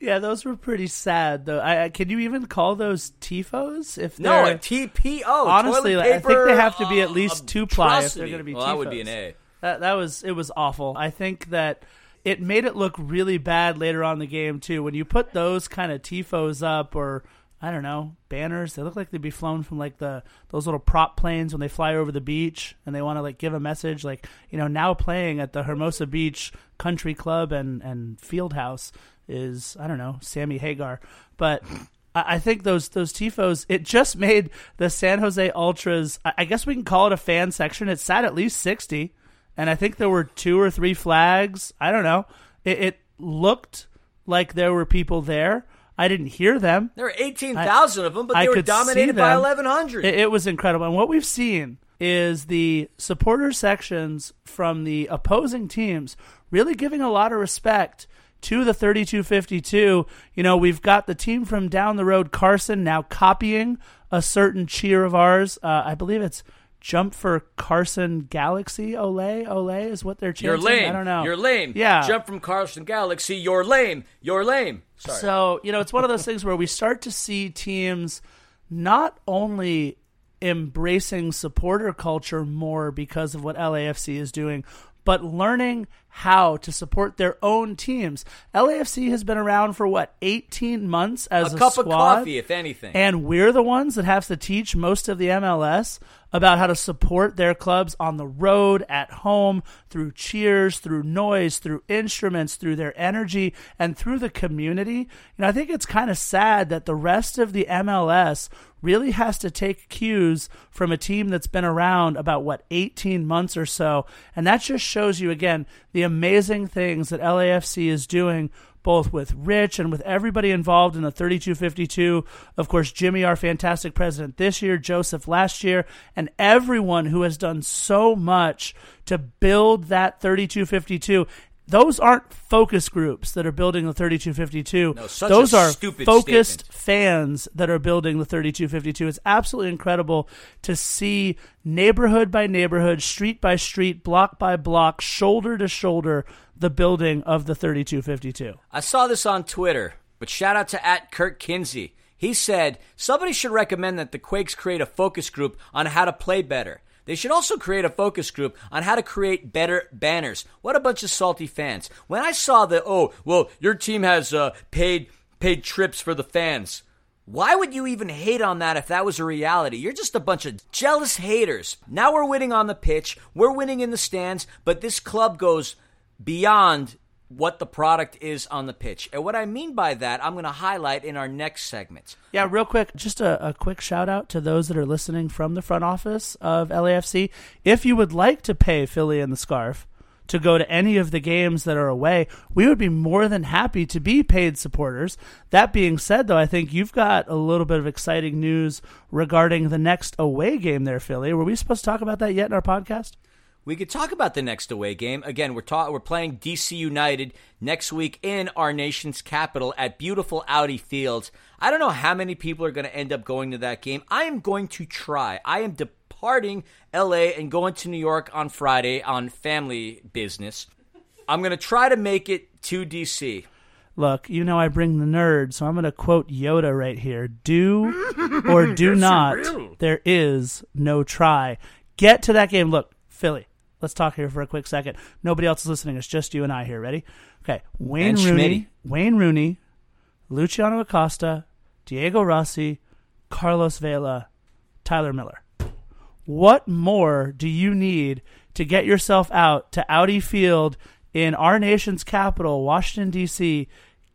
Speaker 2: Yeah, those were pretty sad, though. I, I, can you even call those tifos? If
Speaker 1: No, a TPO.
Speaker 2: honestly, I think they have to be at
Speaker 1: uh,
Speaker 2: least two ply if they're going to be
Speaker 1: Well, that would be an. A.
Speaker 2: That that was it was awful. I think that it made it look really bad later on the game too. When you put those kind of tifos up or I don't know banners, they look like they'd be flown from like the those little prop planes when they fly over the beach and they want to like give a message like you know now playing at the Hermosa Beach Country Club and and Field House is I don't know Sammy Hagar, but. I think those those tifos. It just made the San Jose Ultras. I guess we can call it a fan section. It sat at least sixty and I think there were two or three flags. I don't know. It, it looked like there were people there. I didn't hear them.
Speaker 1: There were 18,000 of them, but
Speaker 2: I
Speaker 1: they were dominated by 1,100.
Speaker 2: It, it was incredible. And what we've seen is the supporter sections from the opposing teams really giving a lot of respect to the 3252. You know, we've got the team from down the road, Carson, now copying a certain cheer of ours. Uh, I believe it's Jump for Carson Galaxy. Olay, Olay is what they're chanting.
Speaker 1: You're lame.
Speaker 2: I don't know.
Speaker 1: You're lame.
Speaker 2: Yeah.
Speaker 1: Jump from Carson Galaxy. You're lame. You're lame. Sorry.
Speaker 2: So, you know, it's one of those things where we start to see teams not only embracing supporter culture more because of what LAFC is doing, but learning how to support their own teams. LAFC has been around for what, 18 months as
Speaker 1: a
Speaker 2: a,
Speaker 1: cup
Speaker 2: squad?
Speaker 1: of coffee, if anything.
Speaker 2: And we're the ones that have to teach most of the MLS about how to support their clubs on the road, at home, through cheers, through noise, through instruments, through their energy, and through the community. You know, I think it's kind of sad that the rest of the MLS really has to take cues from a team that's been around about what 18 months or so and that just shows you again the amazing things that LAFC is doing both with Rich and with everybody involved in the 3252. Of course, Jimmy, our fantastic president this year, Joseph last year, and everyone who has done so much to build that 3252. Those aren't focus groups that are building the 3252.
Speaker 1: No,
Speaker 2: Those are focused
Speaker 1: statement.
Speaker 2: fans that are building the 3252. It's absolutely incredible to see neighborhood by neighborhood, street by street, block by block, shoulder to shoulder, the building of the 3252.
Speaker 1: I saw this on Twitter, but shout out to at Kirk Kinsey. He said somebody should recommend that the Quakes create a focus group on how to play better. They should also create a focus group on how to create better banners. What a bunch of salty fans. When I saw the oh, well, your team has uh, paid paid trips for the fans. Why would you even hate on that if that was a reality? You're just a bunch of jealous haters. Now we're winning on the pitch, we're winning in the stands, but this club goes beyond what the product is on the pitch. And what I mean by that, I'm going to highlight in our next segment.
Speaker 2: Yeah, real quick, just a, a quick shout out to those that are listening from the front office of LAFC. If you would like to pay Philly and the Scarf to go to any of the games that are away, we would be more than happy to be paid supporters. That being said, though, I think you've got a little bit of exciting news regarding the next away game there, Philly. Were we supposed to talk about that yet in our podcast?
Speaker 1: We could talk about the next away game. Again, we're ta- we're playing DC United next week in our nation's capital at beautiful Audi Field. I don't know how many people are going to end up going to that game. I am going to try. I am departing LA and going to New York on Friday on family business. I'm going to try to make it to DC.
Speaker 2: Look, you know I bring the nerd, so I'm going to quote Yoda right here. Do or do [LAUGHS] not. There is no try. Get to that game. Look, Philly, let's talk here for a quick second. Nobody else is listening. It's just you and I here. Ready? Okay. Wayne
Speaker 1: And
Speaker 2: Rooney,
Speaker 1: Schmitty.
Speaker 2: Wayne Rooney, Luciano Acosta, Diego Rossi, Carlos Vela, Tyler Miller. What more do you need to get yourself out to Audi Field in our nation's capital, Washington, D.C.?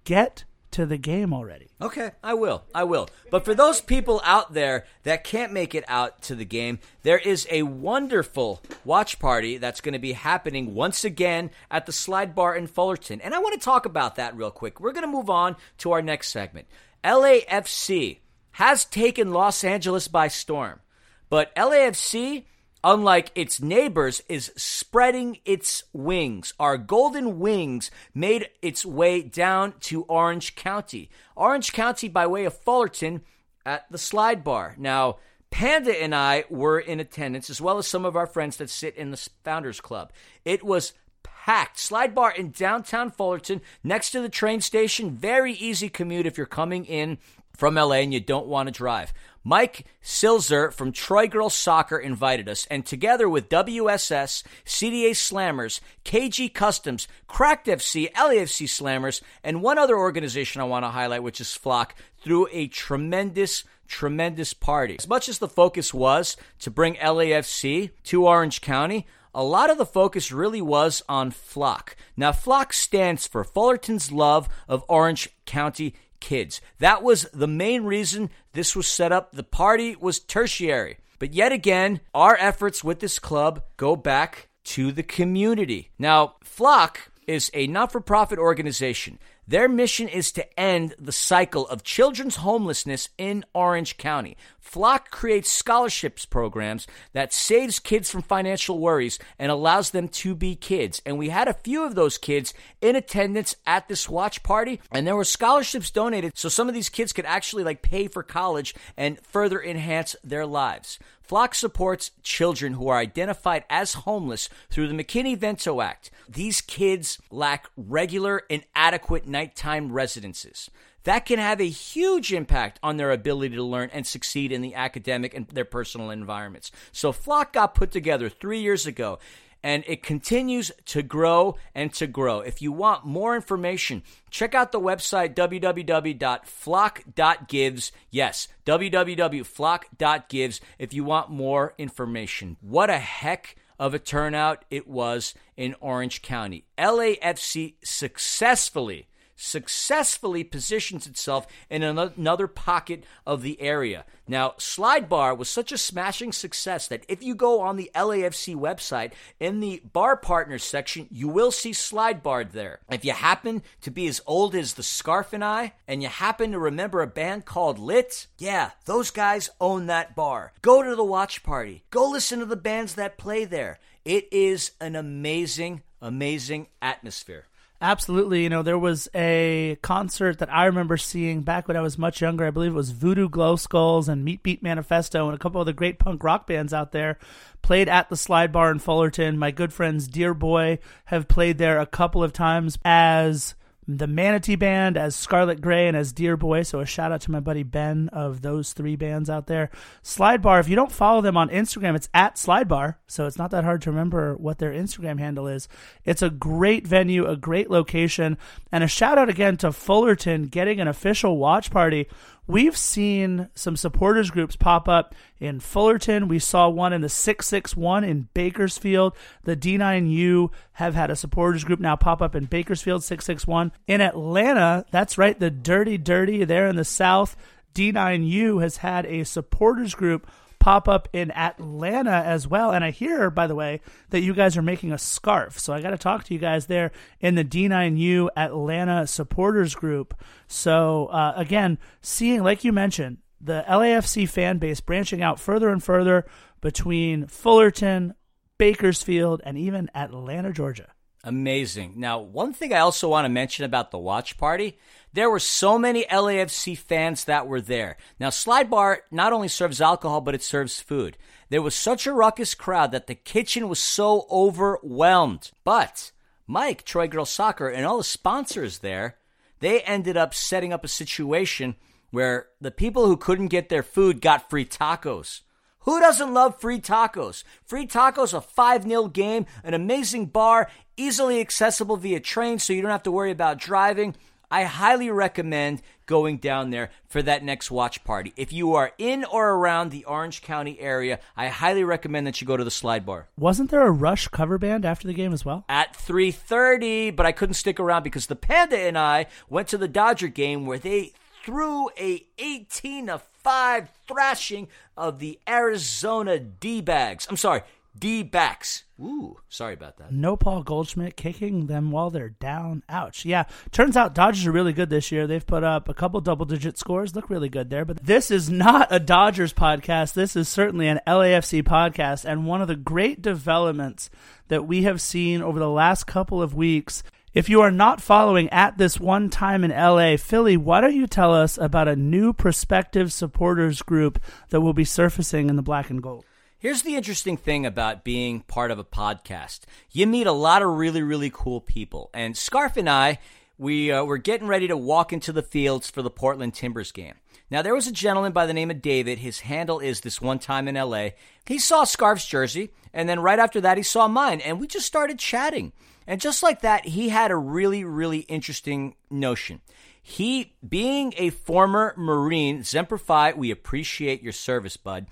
Speaker 2: Get to the game already.
Speaker 1: Okay, I will. I will. But for those people out there that can't make it out to the game, there is a wonderful watch party that's going to be happening once again at the Slide Bar in Fullerton. And I want to talk about that real quick. We're going to move on to our next segment. LAFC has taken Los Angeles by storm. But LAFC, unlike its neighbors, is spreading its wings. Our golden wings made its way down to Orange County. Orange County by way of Fullerton at the slide bar. Now, Panda and I were in attendance, as well as some of our friends that sit in the Founders Club. It was packed. Slide bar in downtown Fullerton, next to the train station. Very easy commute if you're coming in from LA and you don't want to drive. Mike Silzer from Troy Girls Soccer invited us, and together with WSS, CDA Slammers, KG Customs, Cracked FC, LAFC Slammers, and one other organization I want to highlight, which is Flock, threw a tremendous tremendous party. As much as the focus was to bring LAFC to Orange County, a lot of the focus really was on Flock. Now, Flock stands for Fullerton's Love of Orange County Kids. That was the main reason this was set up. The party was tertiary. But yet again, our efforts with this club go back to the community. Now, Flock is a not for profit organization. Their mission is to end the cycle of children's homelessness in Orange County. Flock creates scholarships programs that saves kids from financial worries and allows them to be kids. And we had a few of those kids in attendance at this watch party, and there were scholarships donated so some of these kids could actually like pay for college and further enhance their lives. Flock supports children who are identified as homeless through the McKinney-Vento Act. These kids lack regular and adequate nighttime residences. That can have a huge impact on their ability to learn and succeed in the academic and their personal environments. So Flock got put together three years ago and it continues to grow and to grow. If you want more information, check out the website www.flock.gives. Yes, www.flock.gives if you want more information. What a heck of a turnout it was in Orange County. LAFC successfully successfully positions itself in another pocket of the area. Now, Slide Bar was such a smashing success that if you go on the LAFC website, in the bar partners section, you will see Slide Bar there. If you happen to be as old as the Scarf and I, and you happen to remember a band called Lit, yeah, those guys own that bar. Go to the watch party. Go listen to the bands that play there. It is an amazing, amazing atmosphere.
Speaker 2: Absolutely. You know, there was a concert that I remember seeing back when I was much younger. I believe it was Voodoo Glow Skulls and Meat Beat Manifesto and a couple of the great punk rock bands out there played at the Slide Bar in Fullerton. My good friends Dear Boy have played there a couple of times as the Manatee Band, as Scarlet Gray, and as Dear Boy. So a shout out to my buddy Ben of those three bands out there. Slide Bar, if you don't follow them on Instagram, it's at Slide Bar. So it's not that hard to remember what their Instagram handle is. It's a great venue, a great location. And a shout out again to Fullerton getting an official watch party We've seen some supporters groups pop up in Fullerton. We saw one in the 661 in Bakersfield. The D9U have had a supporters group now pop up in Bakersfield 661. In Atlanta, that's right, the Dirty Dirty there in the South. D9U has had a supporters group pop up in Atlanta as well. And I hear, by the way, that you guys are making a scarf. So I got to talk to you guys there in the D9U Atlanta supporters group. So uh, again, seeing, like you mentioned, the LAFC fan base branching out further and further between Fullerton, Bakersfield, and even Atlanta, Georgia.
Speaker 1: Amazing. Now, one thing I also want to mention about the watch party there were so many LAFC fans that were there. Now, Slide Bar not only serves alcohol, but it serves food. There was such a ruckus crowd that the kitchen was so overwhelmed. But Mike, Troy Girls Soccer, and all the sponsors there, they ended up setting up a situation where the people who couldn't get their food got free tacos. Who doesn't love free tacos? Free tacos, a 5 0 game, an amazing bar, easily accessible via train so you don't have to worry about driving. I highly recommend going down there for that next watch party. If you are in or around the Orange County area, I highly recommend that you go to the Slide Bar.
Speaker 2: Wasn't there a Rush cover band after the game as well?
Speaker 1: At 3:30, but I couldn't stick around because the Panda and I went to the Dodger game where they threw a 18 to 5 thrashing of the Arizona D-Bags. I'm sorry, D backs. Ooh, sorry about that.
Speaker 2: No Paul Goldschmidt kicking them while they're down. Ouch. Yeah. Turns out Dodgers are really good this year. They've put up a couple double digit scores. Look really good there. But this is not a Dodgers podcast. This is certainly an LAFC podcast. And one of the great developments that we have seen over the last couple of weeks. If you are not following at this one time in LA, Philly, why don't you tell us about a new prospective supporters group that will be surfacing in the black and gold?
Speaker 1: Here's the interesting thing about being part of a podcast. You meet a lot of really, really cool people. And Scarf and I, we uh, were getting ready to walk into the fields for the Portland Timbers game. Now, there was a gentleman by the name of David. His handle is this one time in LA. He saw Scarf's jersey, and then right after that, he saw mine, and we just started chatting. And just like that, he had a really, really interesting notion. He, being a former Marine, Semper we appreciate your service, bud.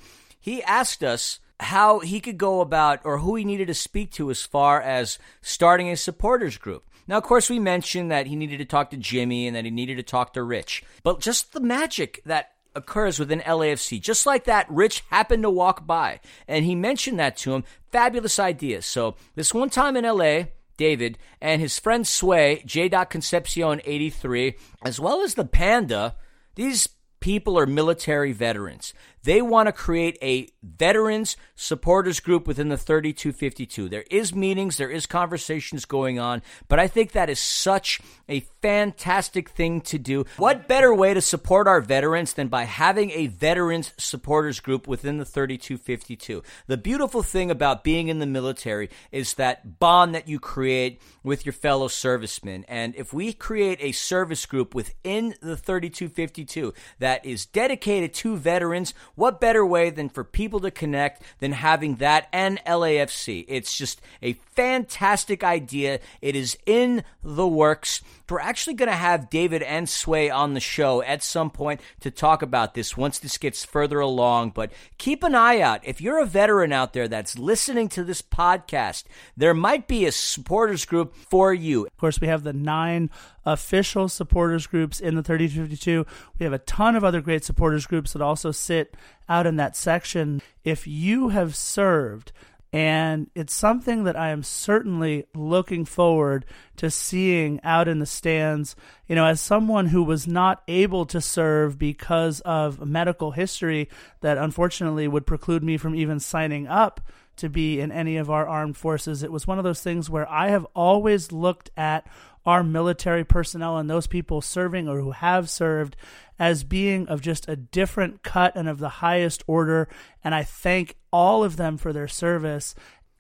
Speaker 1: He asked us how he could go about or who he needed to speak to as far as starting a supporters group. Now, of course, we mentioned that he needed to talk to Jimmy and that he needed to talk to Rich, but just the magic that occurs within LAFC. Just like that, Rich happened to walk by and he mentioned that to him. Fabulous idea. So, this one time in LA, David and his friend Sway, J. Concepcion 83, as well as the Panda, these people are military veterans. They want to create a veterans supporters group within the 3252. There is meetings, there is conversations going on, but I think that is such a fantastic thing to do. What better way to support our veterans than by having a veterans supporters group within the 3252? The beautiful thing about being in the military is that bond that you create with your fellow servicemen. And if we create a service group within the 3252 that is dedicated to veterans, what better way than for people to connect than having that and LAFC? It's just a fantastic idea. It is in the works. We're actually going to have David and Sway on the show at some point to talk about this once this gets further along. But keep an eye out. If you're a veteran out there that's listening to this podcast, there might be a supporters group for you.
Speaker 2: Of course, we have the nine official supporters groups in the 3252. We have a ton of other great supporters groups that also sit out in that section. If you have served, and it's something that I am certainly looking forward to seeing out in the stands. You know, as someone who was not able to serve because of medical history that unfortunately would preclude me from even signing up to be in any of our armed forces, it was one of those things where I have always looked at our military personnel and those people serving or who have served as being of just a different cut and of the highest order. And I thank all of them for their service.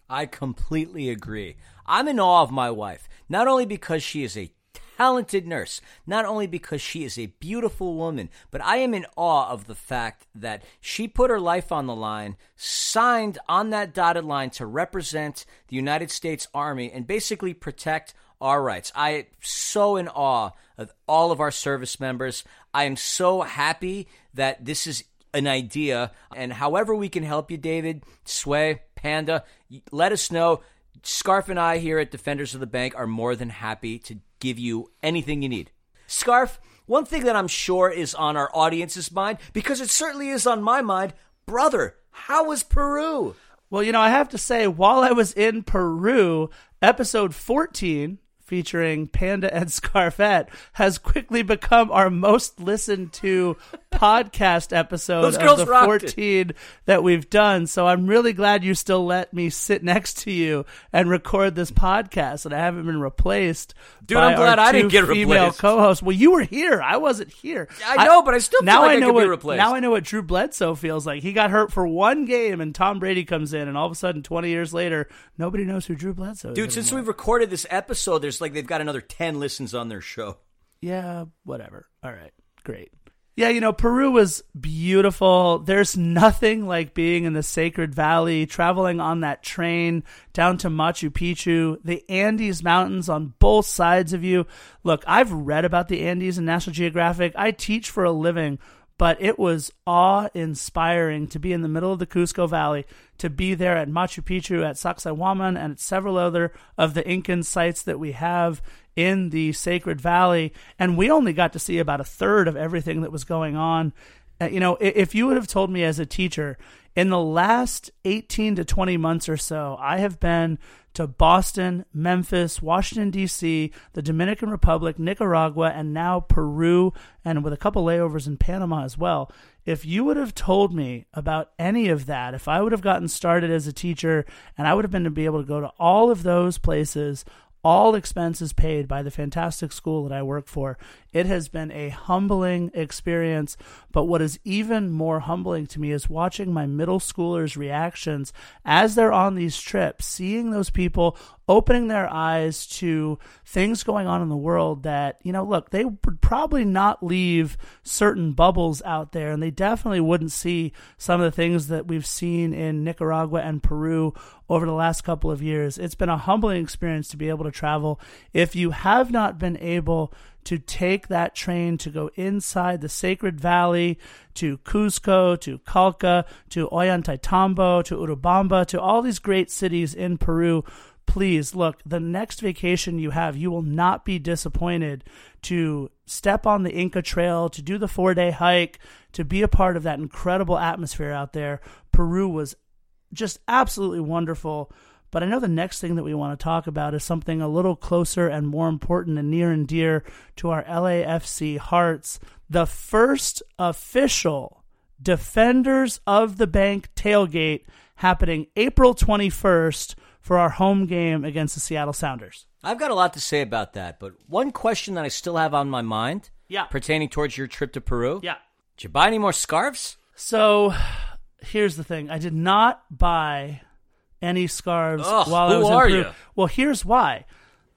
Speaker 1: I completely agree. I'm in awe of my wife, not only because she is a talented nurse, not only because she is a beautiful woman, but I am in awe of the fact that she put her life on the line, signed on that dotted line to represent the United States Army and basically protect our rights. I am so in awe of all of our service members. I am so happy that this is an idea. And however we can help you, David, Sway, Panda, let us know. Scarf and I here at Defenders of the Bank are more than happy to give you anything you need. Scarf, one thing that I'm sure is on our audience's mind, because it certainly is on my mind, brother, how was Peru?
Speaker 2: Well, you know, I have to say, while I was in Peru, episode 14 featuring Panda and [LAUGHS] Scarfette has quickly become our most listened to podcast episode of the 14 that we've done. So I'm really glad you still let me sit next to you and record this podcast and I haven't been replaced.
Speaker 1: Dude, I'm glad I didn't get
Speaker 2: female
Speaker 1: replaced.
Speaker 2: co-hosts. Well, you were here. I wasn't here.
Speaker 1: I know, but I still now like I know
Speaker 2: I what, Now I know what Drew Bledsoe feels like. He got hurt for one game and Tom Brady comes in and all of a sudden 20 years later, nobody knows who Drew Bledsoe
Speaker 1: is. Dude, since we've recorded this episode, there's like they've got another 10 listens on their show.
Speaker 2: Yeah, whatever. All right. Great. Yeah, you know, Peru was beautiful. There's nothing like being in the Sacred Valley, traveling on that train down to Machu Picchu, the Andes Mountains on both sides of you. Look, I've read about the Andes in National Geographic. I teach for a living, but it was awe inspiring to be in the middle of the Cusco Valley, to be there at Machu Picchu, at Sacsayhuaman, and at several other of the Incan sites that we have in the Sacred Valley, and we only got to see about a third of everything that was going on. Uh, you know, if you would have told me as a teacher in the last 18 to 20 months or so, I have been to Boston, Memphis, Washington, D.C., the Dominican Republic, Nicaragua, and now Peru, and with a couple layovers in Panama as well. If you would have told me about any of that, if I would have gotten started as a teacher and I would have been to be able to go to all of those places all expenses paid by the fantastic school that I work for. It has been a humbling experience. But what is even more humbling to me is watching my middle schoolers' reactions as they're on these trips, seeing those people opening their eyes to things going on in the world that, you know, look, they would probably not leave certain bubbles out there, and they definitely wouldn't see some of the things that we've seen in Nicaragua and Peru over the last couple of years. It's been a humbling experience to be able to travel. If you have not been able to take that train to go inside the Sacred Valley, to Cusco, to Calca, to Ollantaytambo, to Urubamba, to all these great cities in Peru, please look, the next vacation you have, you will not be disappointed to step on the Inca Trail, to do the four day hike, to be a part of that incredible atmosphere out there. Peru was just absolutely wonderful. But I know the next thing that we want to talk about is something a little closer and more important and near and dear to our LAFC hearts. The first official Defenders of the Bank tailgate happening April 21st for our home game against the Seattle Sounders.
Speaker 1: I've got a lot to say about that, but one question that I still have on my mind
Speaker 2: Yeah.
Speaker 1: pertaining towards your trip to Peru.
Speaker 2: Yeah.
Speaker 1: Did you buy any more scarves?
Speaker 2: So [SIGHS] here's the thing I did not buy any scarves
Speaker 1: Ugh,
Speaker 2: while I was in Peru.
Speaker 1: you?
Speaker 2: Well, here's why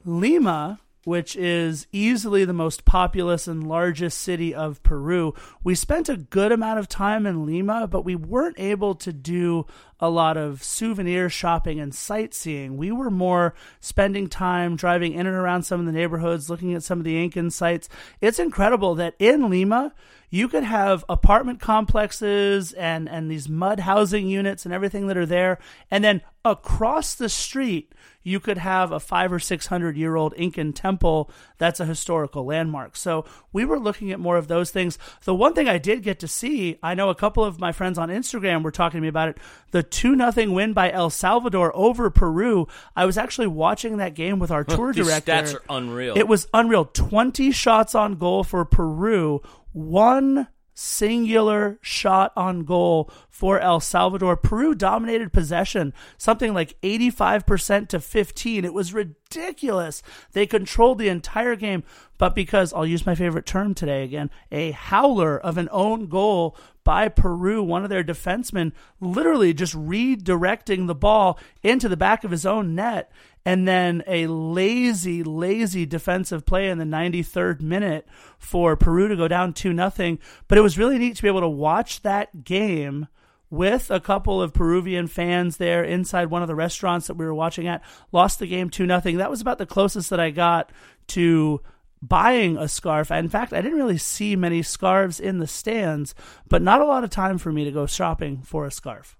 Speaker 2: Lima, which is easily the most populous and largest city of Peru, we spent a good amount of time in Lima, but we weren't able to do a lot of souvenir shopping and sightseeing. We were more spending time driving in and around some of the neighborhoods, looking at some of the Incan sites. It's incredible that in Lima, you could have apartment complexes and, and these mud housing units and everything that are there. And then across the street, you could have a five or six hundred year old Incan temple that's a historical landmark. So we were looking at more of those things. The one thing I did get to see, I know a couple of my friends on Instagram were talking to me about it. The two nothing win by El Salvador over Peru. I was actually watching that game with our [LAUGHS] tour
Speaker 1: These
Speaker 2: director.
Speaker 1: stats are unreal.
Speaker 2: It was unreal. 20 shots on goal for Peru, one singular shot on goal for El Salvador. Peru dominated possession, something like 85% to 15. It was ridiculous. They controlled the entire game, but because I'll use my favorite term today again, a howler of an own goal by Peru, one of their defensemen literally just redirecting the ball into the back of his own net and then a lazy, lazy defensive play in the 93rd minute for Peru to go down 2 nothing. But it was really neat to be able to watch that game with a couple of Peruvian fans there inside one of the restaurants that we were watching at. Lost the game 2 nothing. That was about the closest that I got to buying a scarf. In fact, I didn't really see many scarves in the stands, but not a lot of time for me to go shopping for a scarf.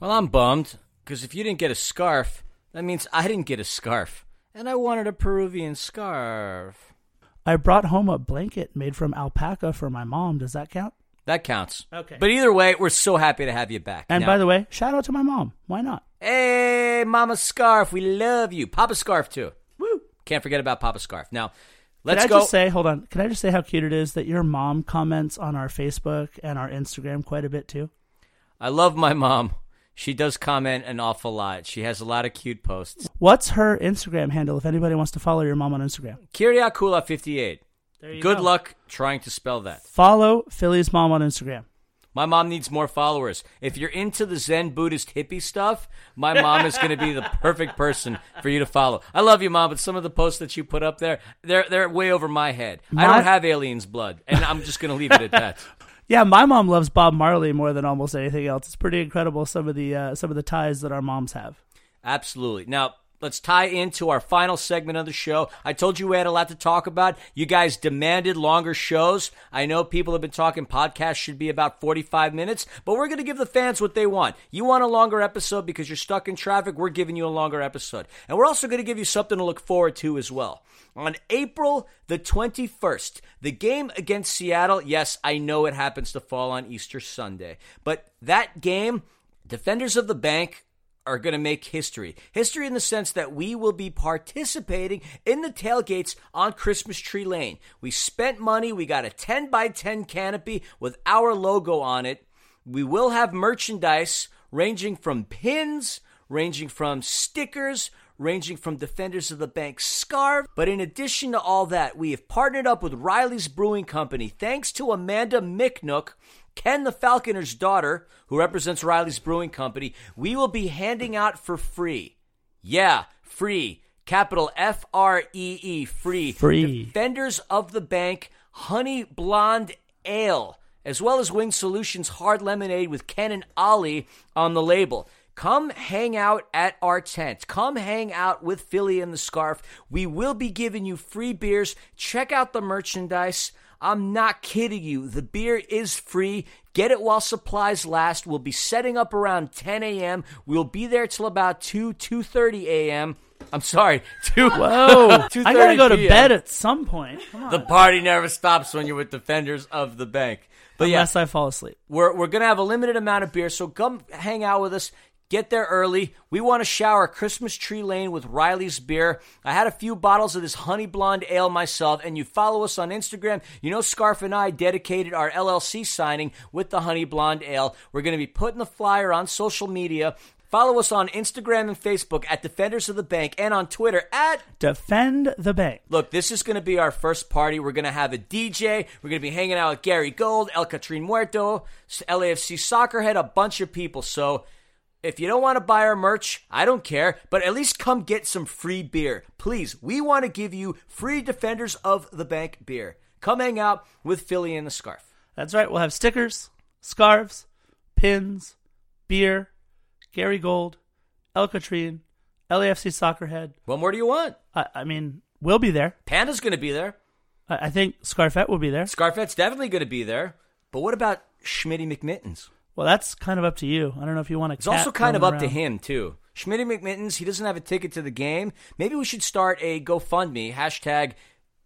Speaker 1: well, I'm bummed because if you didn't get a scarf, that means I didn't get a scarf. And I wanted a Peruvian scarf.
Speaker 2: I brought home a blanket made from alpaca for my mom. Does that count?
Speaker 1: That counts.
Speaker 2: Okay.
Speaker 1: But either way, we're so happy to have you back.
Speaker 2: And
Speaker 1: Now-
Speaker 2: by the way, shout out to my mom. Why not?
Speaker 1: Hey, Mama Scarf, we love you. Papa Scarf, too.
Speaker 2: Woo!
Speaker 1: Can't forget about Papa Scarf. Now, let's Can
Speaker 2: I
Speaker 1: go.
Speaker 2: just say, hold on. Can I just say how cute it is that your mom comments on our Facebook and our Instagram quite a bit too?
Speaker 1: I love my mom. She does comment an awful lot. She has a lot of cute posts.
Speaker 2: What's her Instagram handle if anybody wants to follow your mom on Instagram?
Speaker 1: Kyriakula58. Good
Speaker 2: go.
Speaker 1: luck trying to spell that.
Speaker 2: Follow Philly's mom on Instagram.
Speaker 1: My mom needs more followers. If you're into the Zen Buddhist hippie stuff, my mom is going to be the [LAUGHS] perfect person for you to follow. I love you, mom, but some of the posts that you put up there, they're they're way over my head. I don't have aliens' blood, and I'm just going to leave it at that. [LAUGHS]
Speaker 2: Yeah, my mom loves Bob Marley more than almost anything else. It's pretty incredible some of the uh, some of the ties that our moms have.
Speaker 1: Absolutely. Now, let's tie into our final segment of the show. I told you we had a lot to talk about. You guys demanded longer shows. I know people have been talking podcasts should be about 45 minutes, but we're going to give the fans what they want. You want a longer episode because you're stuck in traffic, we're giving you a longer episode. And we're also going to give you something to look forward to as well. On April the 21st, the game against Seattle, yes, I know it happens to fall on Easter Sunday, but that game, Defenders of the Bank are going to make history. History in the sense that we will be participating in the tailgates on Christmas Tree Lane. We spent money, we got a 10 by 10 canopy with our logo on it. We will have merchandise ranging from pins, ranging from stickers, ranging from Defenders of the Bank scarf. But in addition to all that, we have partnered up with Riley's Brewing Company. Thanks to Amanda Micknook, Ken the Falconer's daughter, who represents Riley's Brewing Company, we will be handing out for free. Yeah, free. Capital F R E E, free.
Speaker 2: Free.
Speaker 1: Defenders of the Bank Honey Blonde Ale, as well as Wing Solutions Hard Lemonade with Ken and Ollie on the label. Come hang out at our tent. Come hang out with Philly and the Scarf. We will be giving you free beers. Check out the merchandise. I'm not kidding you. The beer is free. Get it while supplies last. We'll be setting up around 10 a.m. We'll be there till about 2, 2.30 a.m. I'm sorry, [LAUGHS] 2,
Speaker 2: Whoa! I gotta go to
Speaker 1: PM.
Speaker 2: bed at some point. Come on.
Speaker 1: The party never stops when you're with defenders of the bank. But yeah,
Speaker 2: I fall asleep.
Speaker 1: we're we're gonna have a limited amount of beer, so come hang out with us. Get there early. We want to shower Christmas Tree Lane with Riley's beer. I had a few bottles of this honey blonde ale myself, and you follow us on Instagram. You know, Scarf and I dedicated our LLC signing with the honey blonde ale. We're going to be putting the flyer on social media. Follow us on Instagram and Facebook at Defenders of the Bank and on Twitter at
Speaker 2: Defend the bank.
Speaker 1: Look, this is going to be our first party. We're going to have a DJ. We're going to be hanging out with Gary Gold, El Catrin Muerto, LAFC Soccer Soccerhead, a bunch of people. So if you don't want to buy our merch, I don't care, but at least come get some free beer. Please, we want to give you free Defenders of the Bank beer. Come hang out with Philly and the Scarf.
Speaker 2: That's right. We'll have stickers, scarves, pins, beer, Gary Gold, El Catrin, LAFC Soccerhead.
Speaker 1: What more do you want?
Speaker 2: I, I mean, we'll be there.
Speaker 1: Panda's going to be there.
Speaker 2: I, I think Scarfette will be there.
Speaker 1: Scarfette's definitely going to be there. But what about Schmitty McMittens?
Speaker 2: Well, that's kind of up to you. I don't know if you want to.
Speaker 1: It's also kind of up to him too. Schmitty McMittens, he doesn't have a ticket to the game. Maybe we should start a GoFundMe hashtag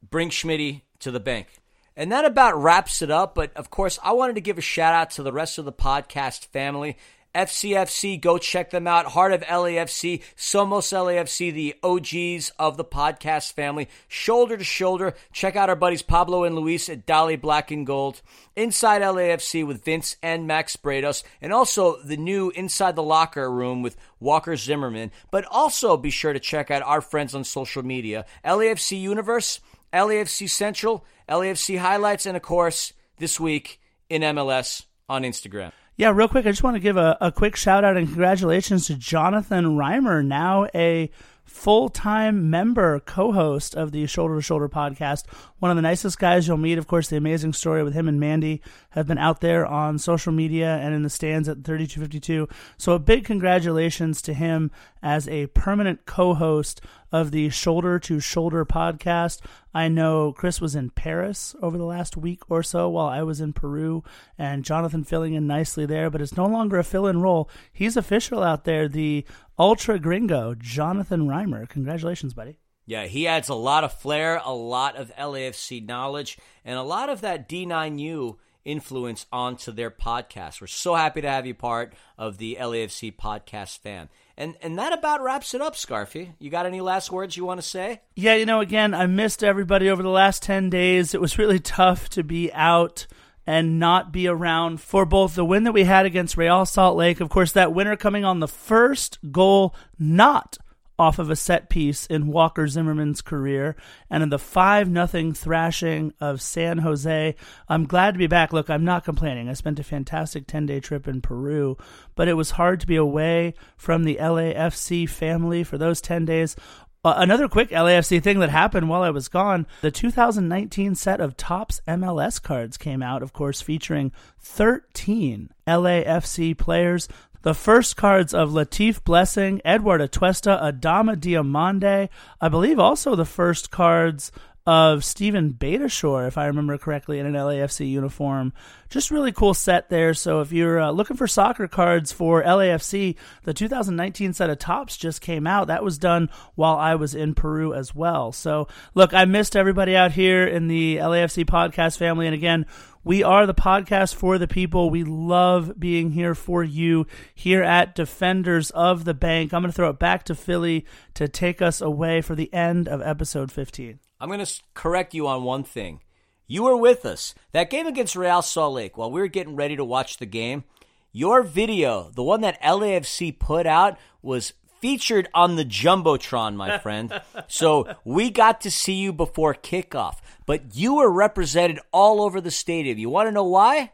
Speaker 1: Bring Schmitty to the bank. And that about wraps it up. But of course, I wanted to give a shout out to the rest of the podcast family. FCFC, go check them out. Heart of LAFC, Somos LAFC, the OGs of the podcast family. Shoulder to shoulder, check out our buddies Pablo and Luis at Dolly Black and Gold. Inside LAFC with Vince and Max Bretos. And also the new Inside the Locker Room with Walker Zimmerman. But also be sure to check out our friends on social media. LAFC Universe, LAFC Central, LAFC Highlights, and of course, this week in MLS on Instagram.
Speaker 2: Yeah, real quick, I just want to give a, a quick shout out and congratulations to Jonathan Reimer, now a full time member, co host of the Shoulder to Shoulder podcast. One of the nicest guys you'll meet. Of course, the amazing story with him and Mandy have been out there on social media and in the stands at 3252. So, a big congratulations to him as a permanent co host of the Shoulder to Shoulder podcast. I know Chris was in Paris over the last week or so while I was in Peru, and Jonathan filling in nicely there, but it's no longer a fill in role. He's official out there, the ultra gringo, Jonathan Reimer. Congratulations, buddy.
Speaker 1: Yeah, he adds a lot of flair, a lot of LAFC knowledge, and a lot of that D9U influence onto their podcast. We're so happy to have you part of the LAFC podcast fam. And and that about wraps it up, Scarfy. You got any last words you want to say?
Speaker 2: Yeah, you know, again, I missed everybody over the last 10 days. It was really tough to be out and not be around for both the win that we had against Real Salt Lake. Of course, that winner coming on the first goal, not off of a set piece in Walker Zimmerman's career, and in the 5 nothing thrashing of San Jose. I'm glad to be back. Look, I'm not complaining. I spent a fantastic 10 day trip in Peru, but it was hard to be away from the LAFC family for those 10 days. Uh, another quick LAFC thing that happened while I was gone the 2019 set of Topps MLS cards came out, of course, featuring 13 LAFC players. The first cards of Latif Blessing, Eduard Atuesta, Adama Diomande. I believe also the first cards of Steven Beitashour, if I remember correctly, in an LAFC uniform. Just really cool set there. So if you're uh, looking for soccer cards for LAFC, the 2019 set of Topps just came out. That was done while I was in Peru as well. So look, I missed everybody out here in the LAFC podcast family. And again, we are the podcast for the people. We love being here for you here at Defenders of the Bank. I'm going to throw it back to Philly to take us away for the end of episode 15.
Speaker 1: I'm going to correct you on one thing. You were with us. That game against Real Salt Lake, while we were getting ready to watch the game, your video, the one that LAFC put out, was featured on the Jumbotron, my friend. so we got to see you before kickoff, but you were represented all over the stadium. You want to know why?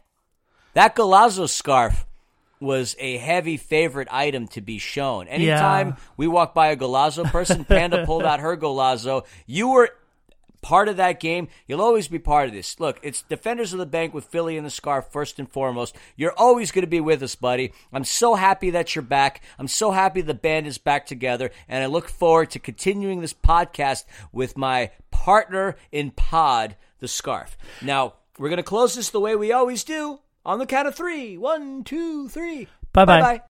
Speaker 1: That Golazo scarf was a heavy favorite item to be shown. Anytime yeah. we walked by a Golazo person, Panda pulled [LAUGHS] out her Golazo. You were part of that game. You'll always be part of this. Look, it's Defenders of the Bank with Philly in the Scarf first and foremost. You're always going to be with us, buddy. I'm so happy that you're back. I'm so happy the band is back together, and I look forward to continuing this podcast with my partner in pod, the Scarf. Now, we're going to close this the way we always do on the count of three. One, two, three.
Speaker 2: Bye bye.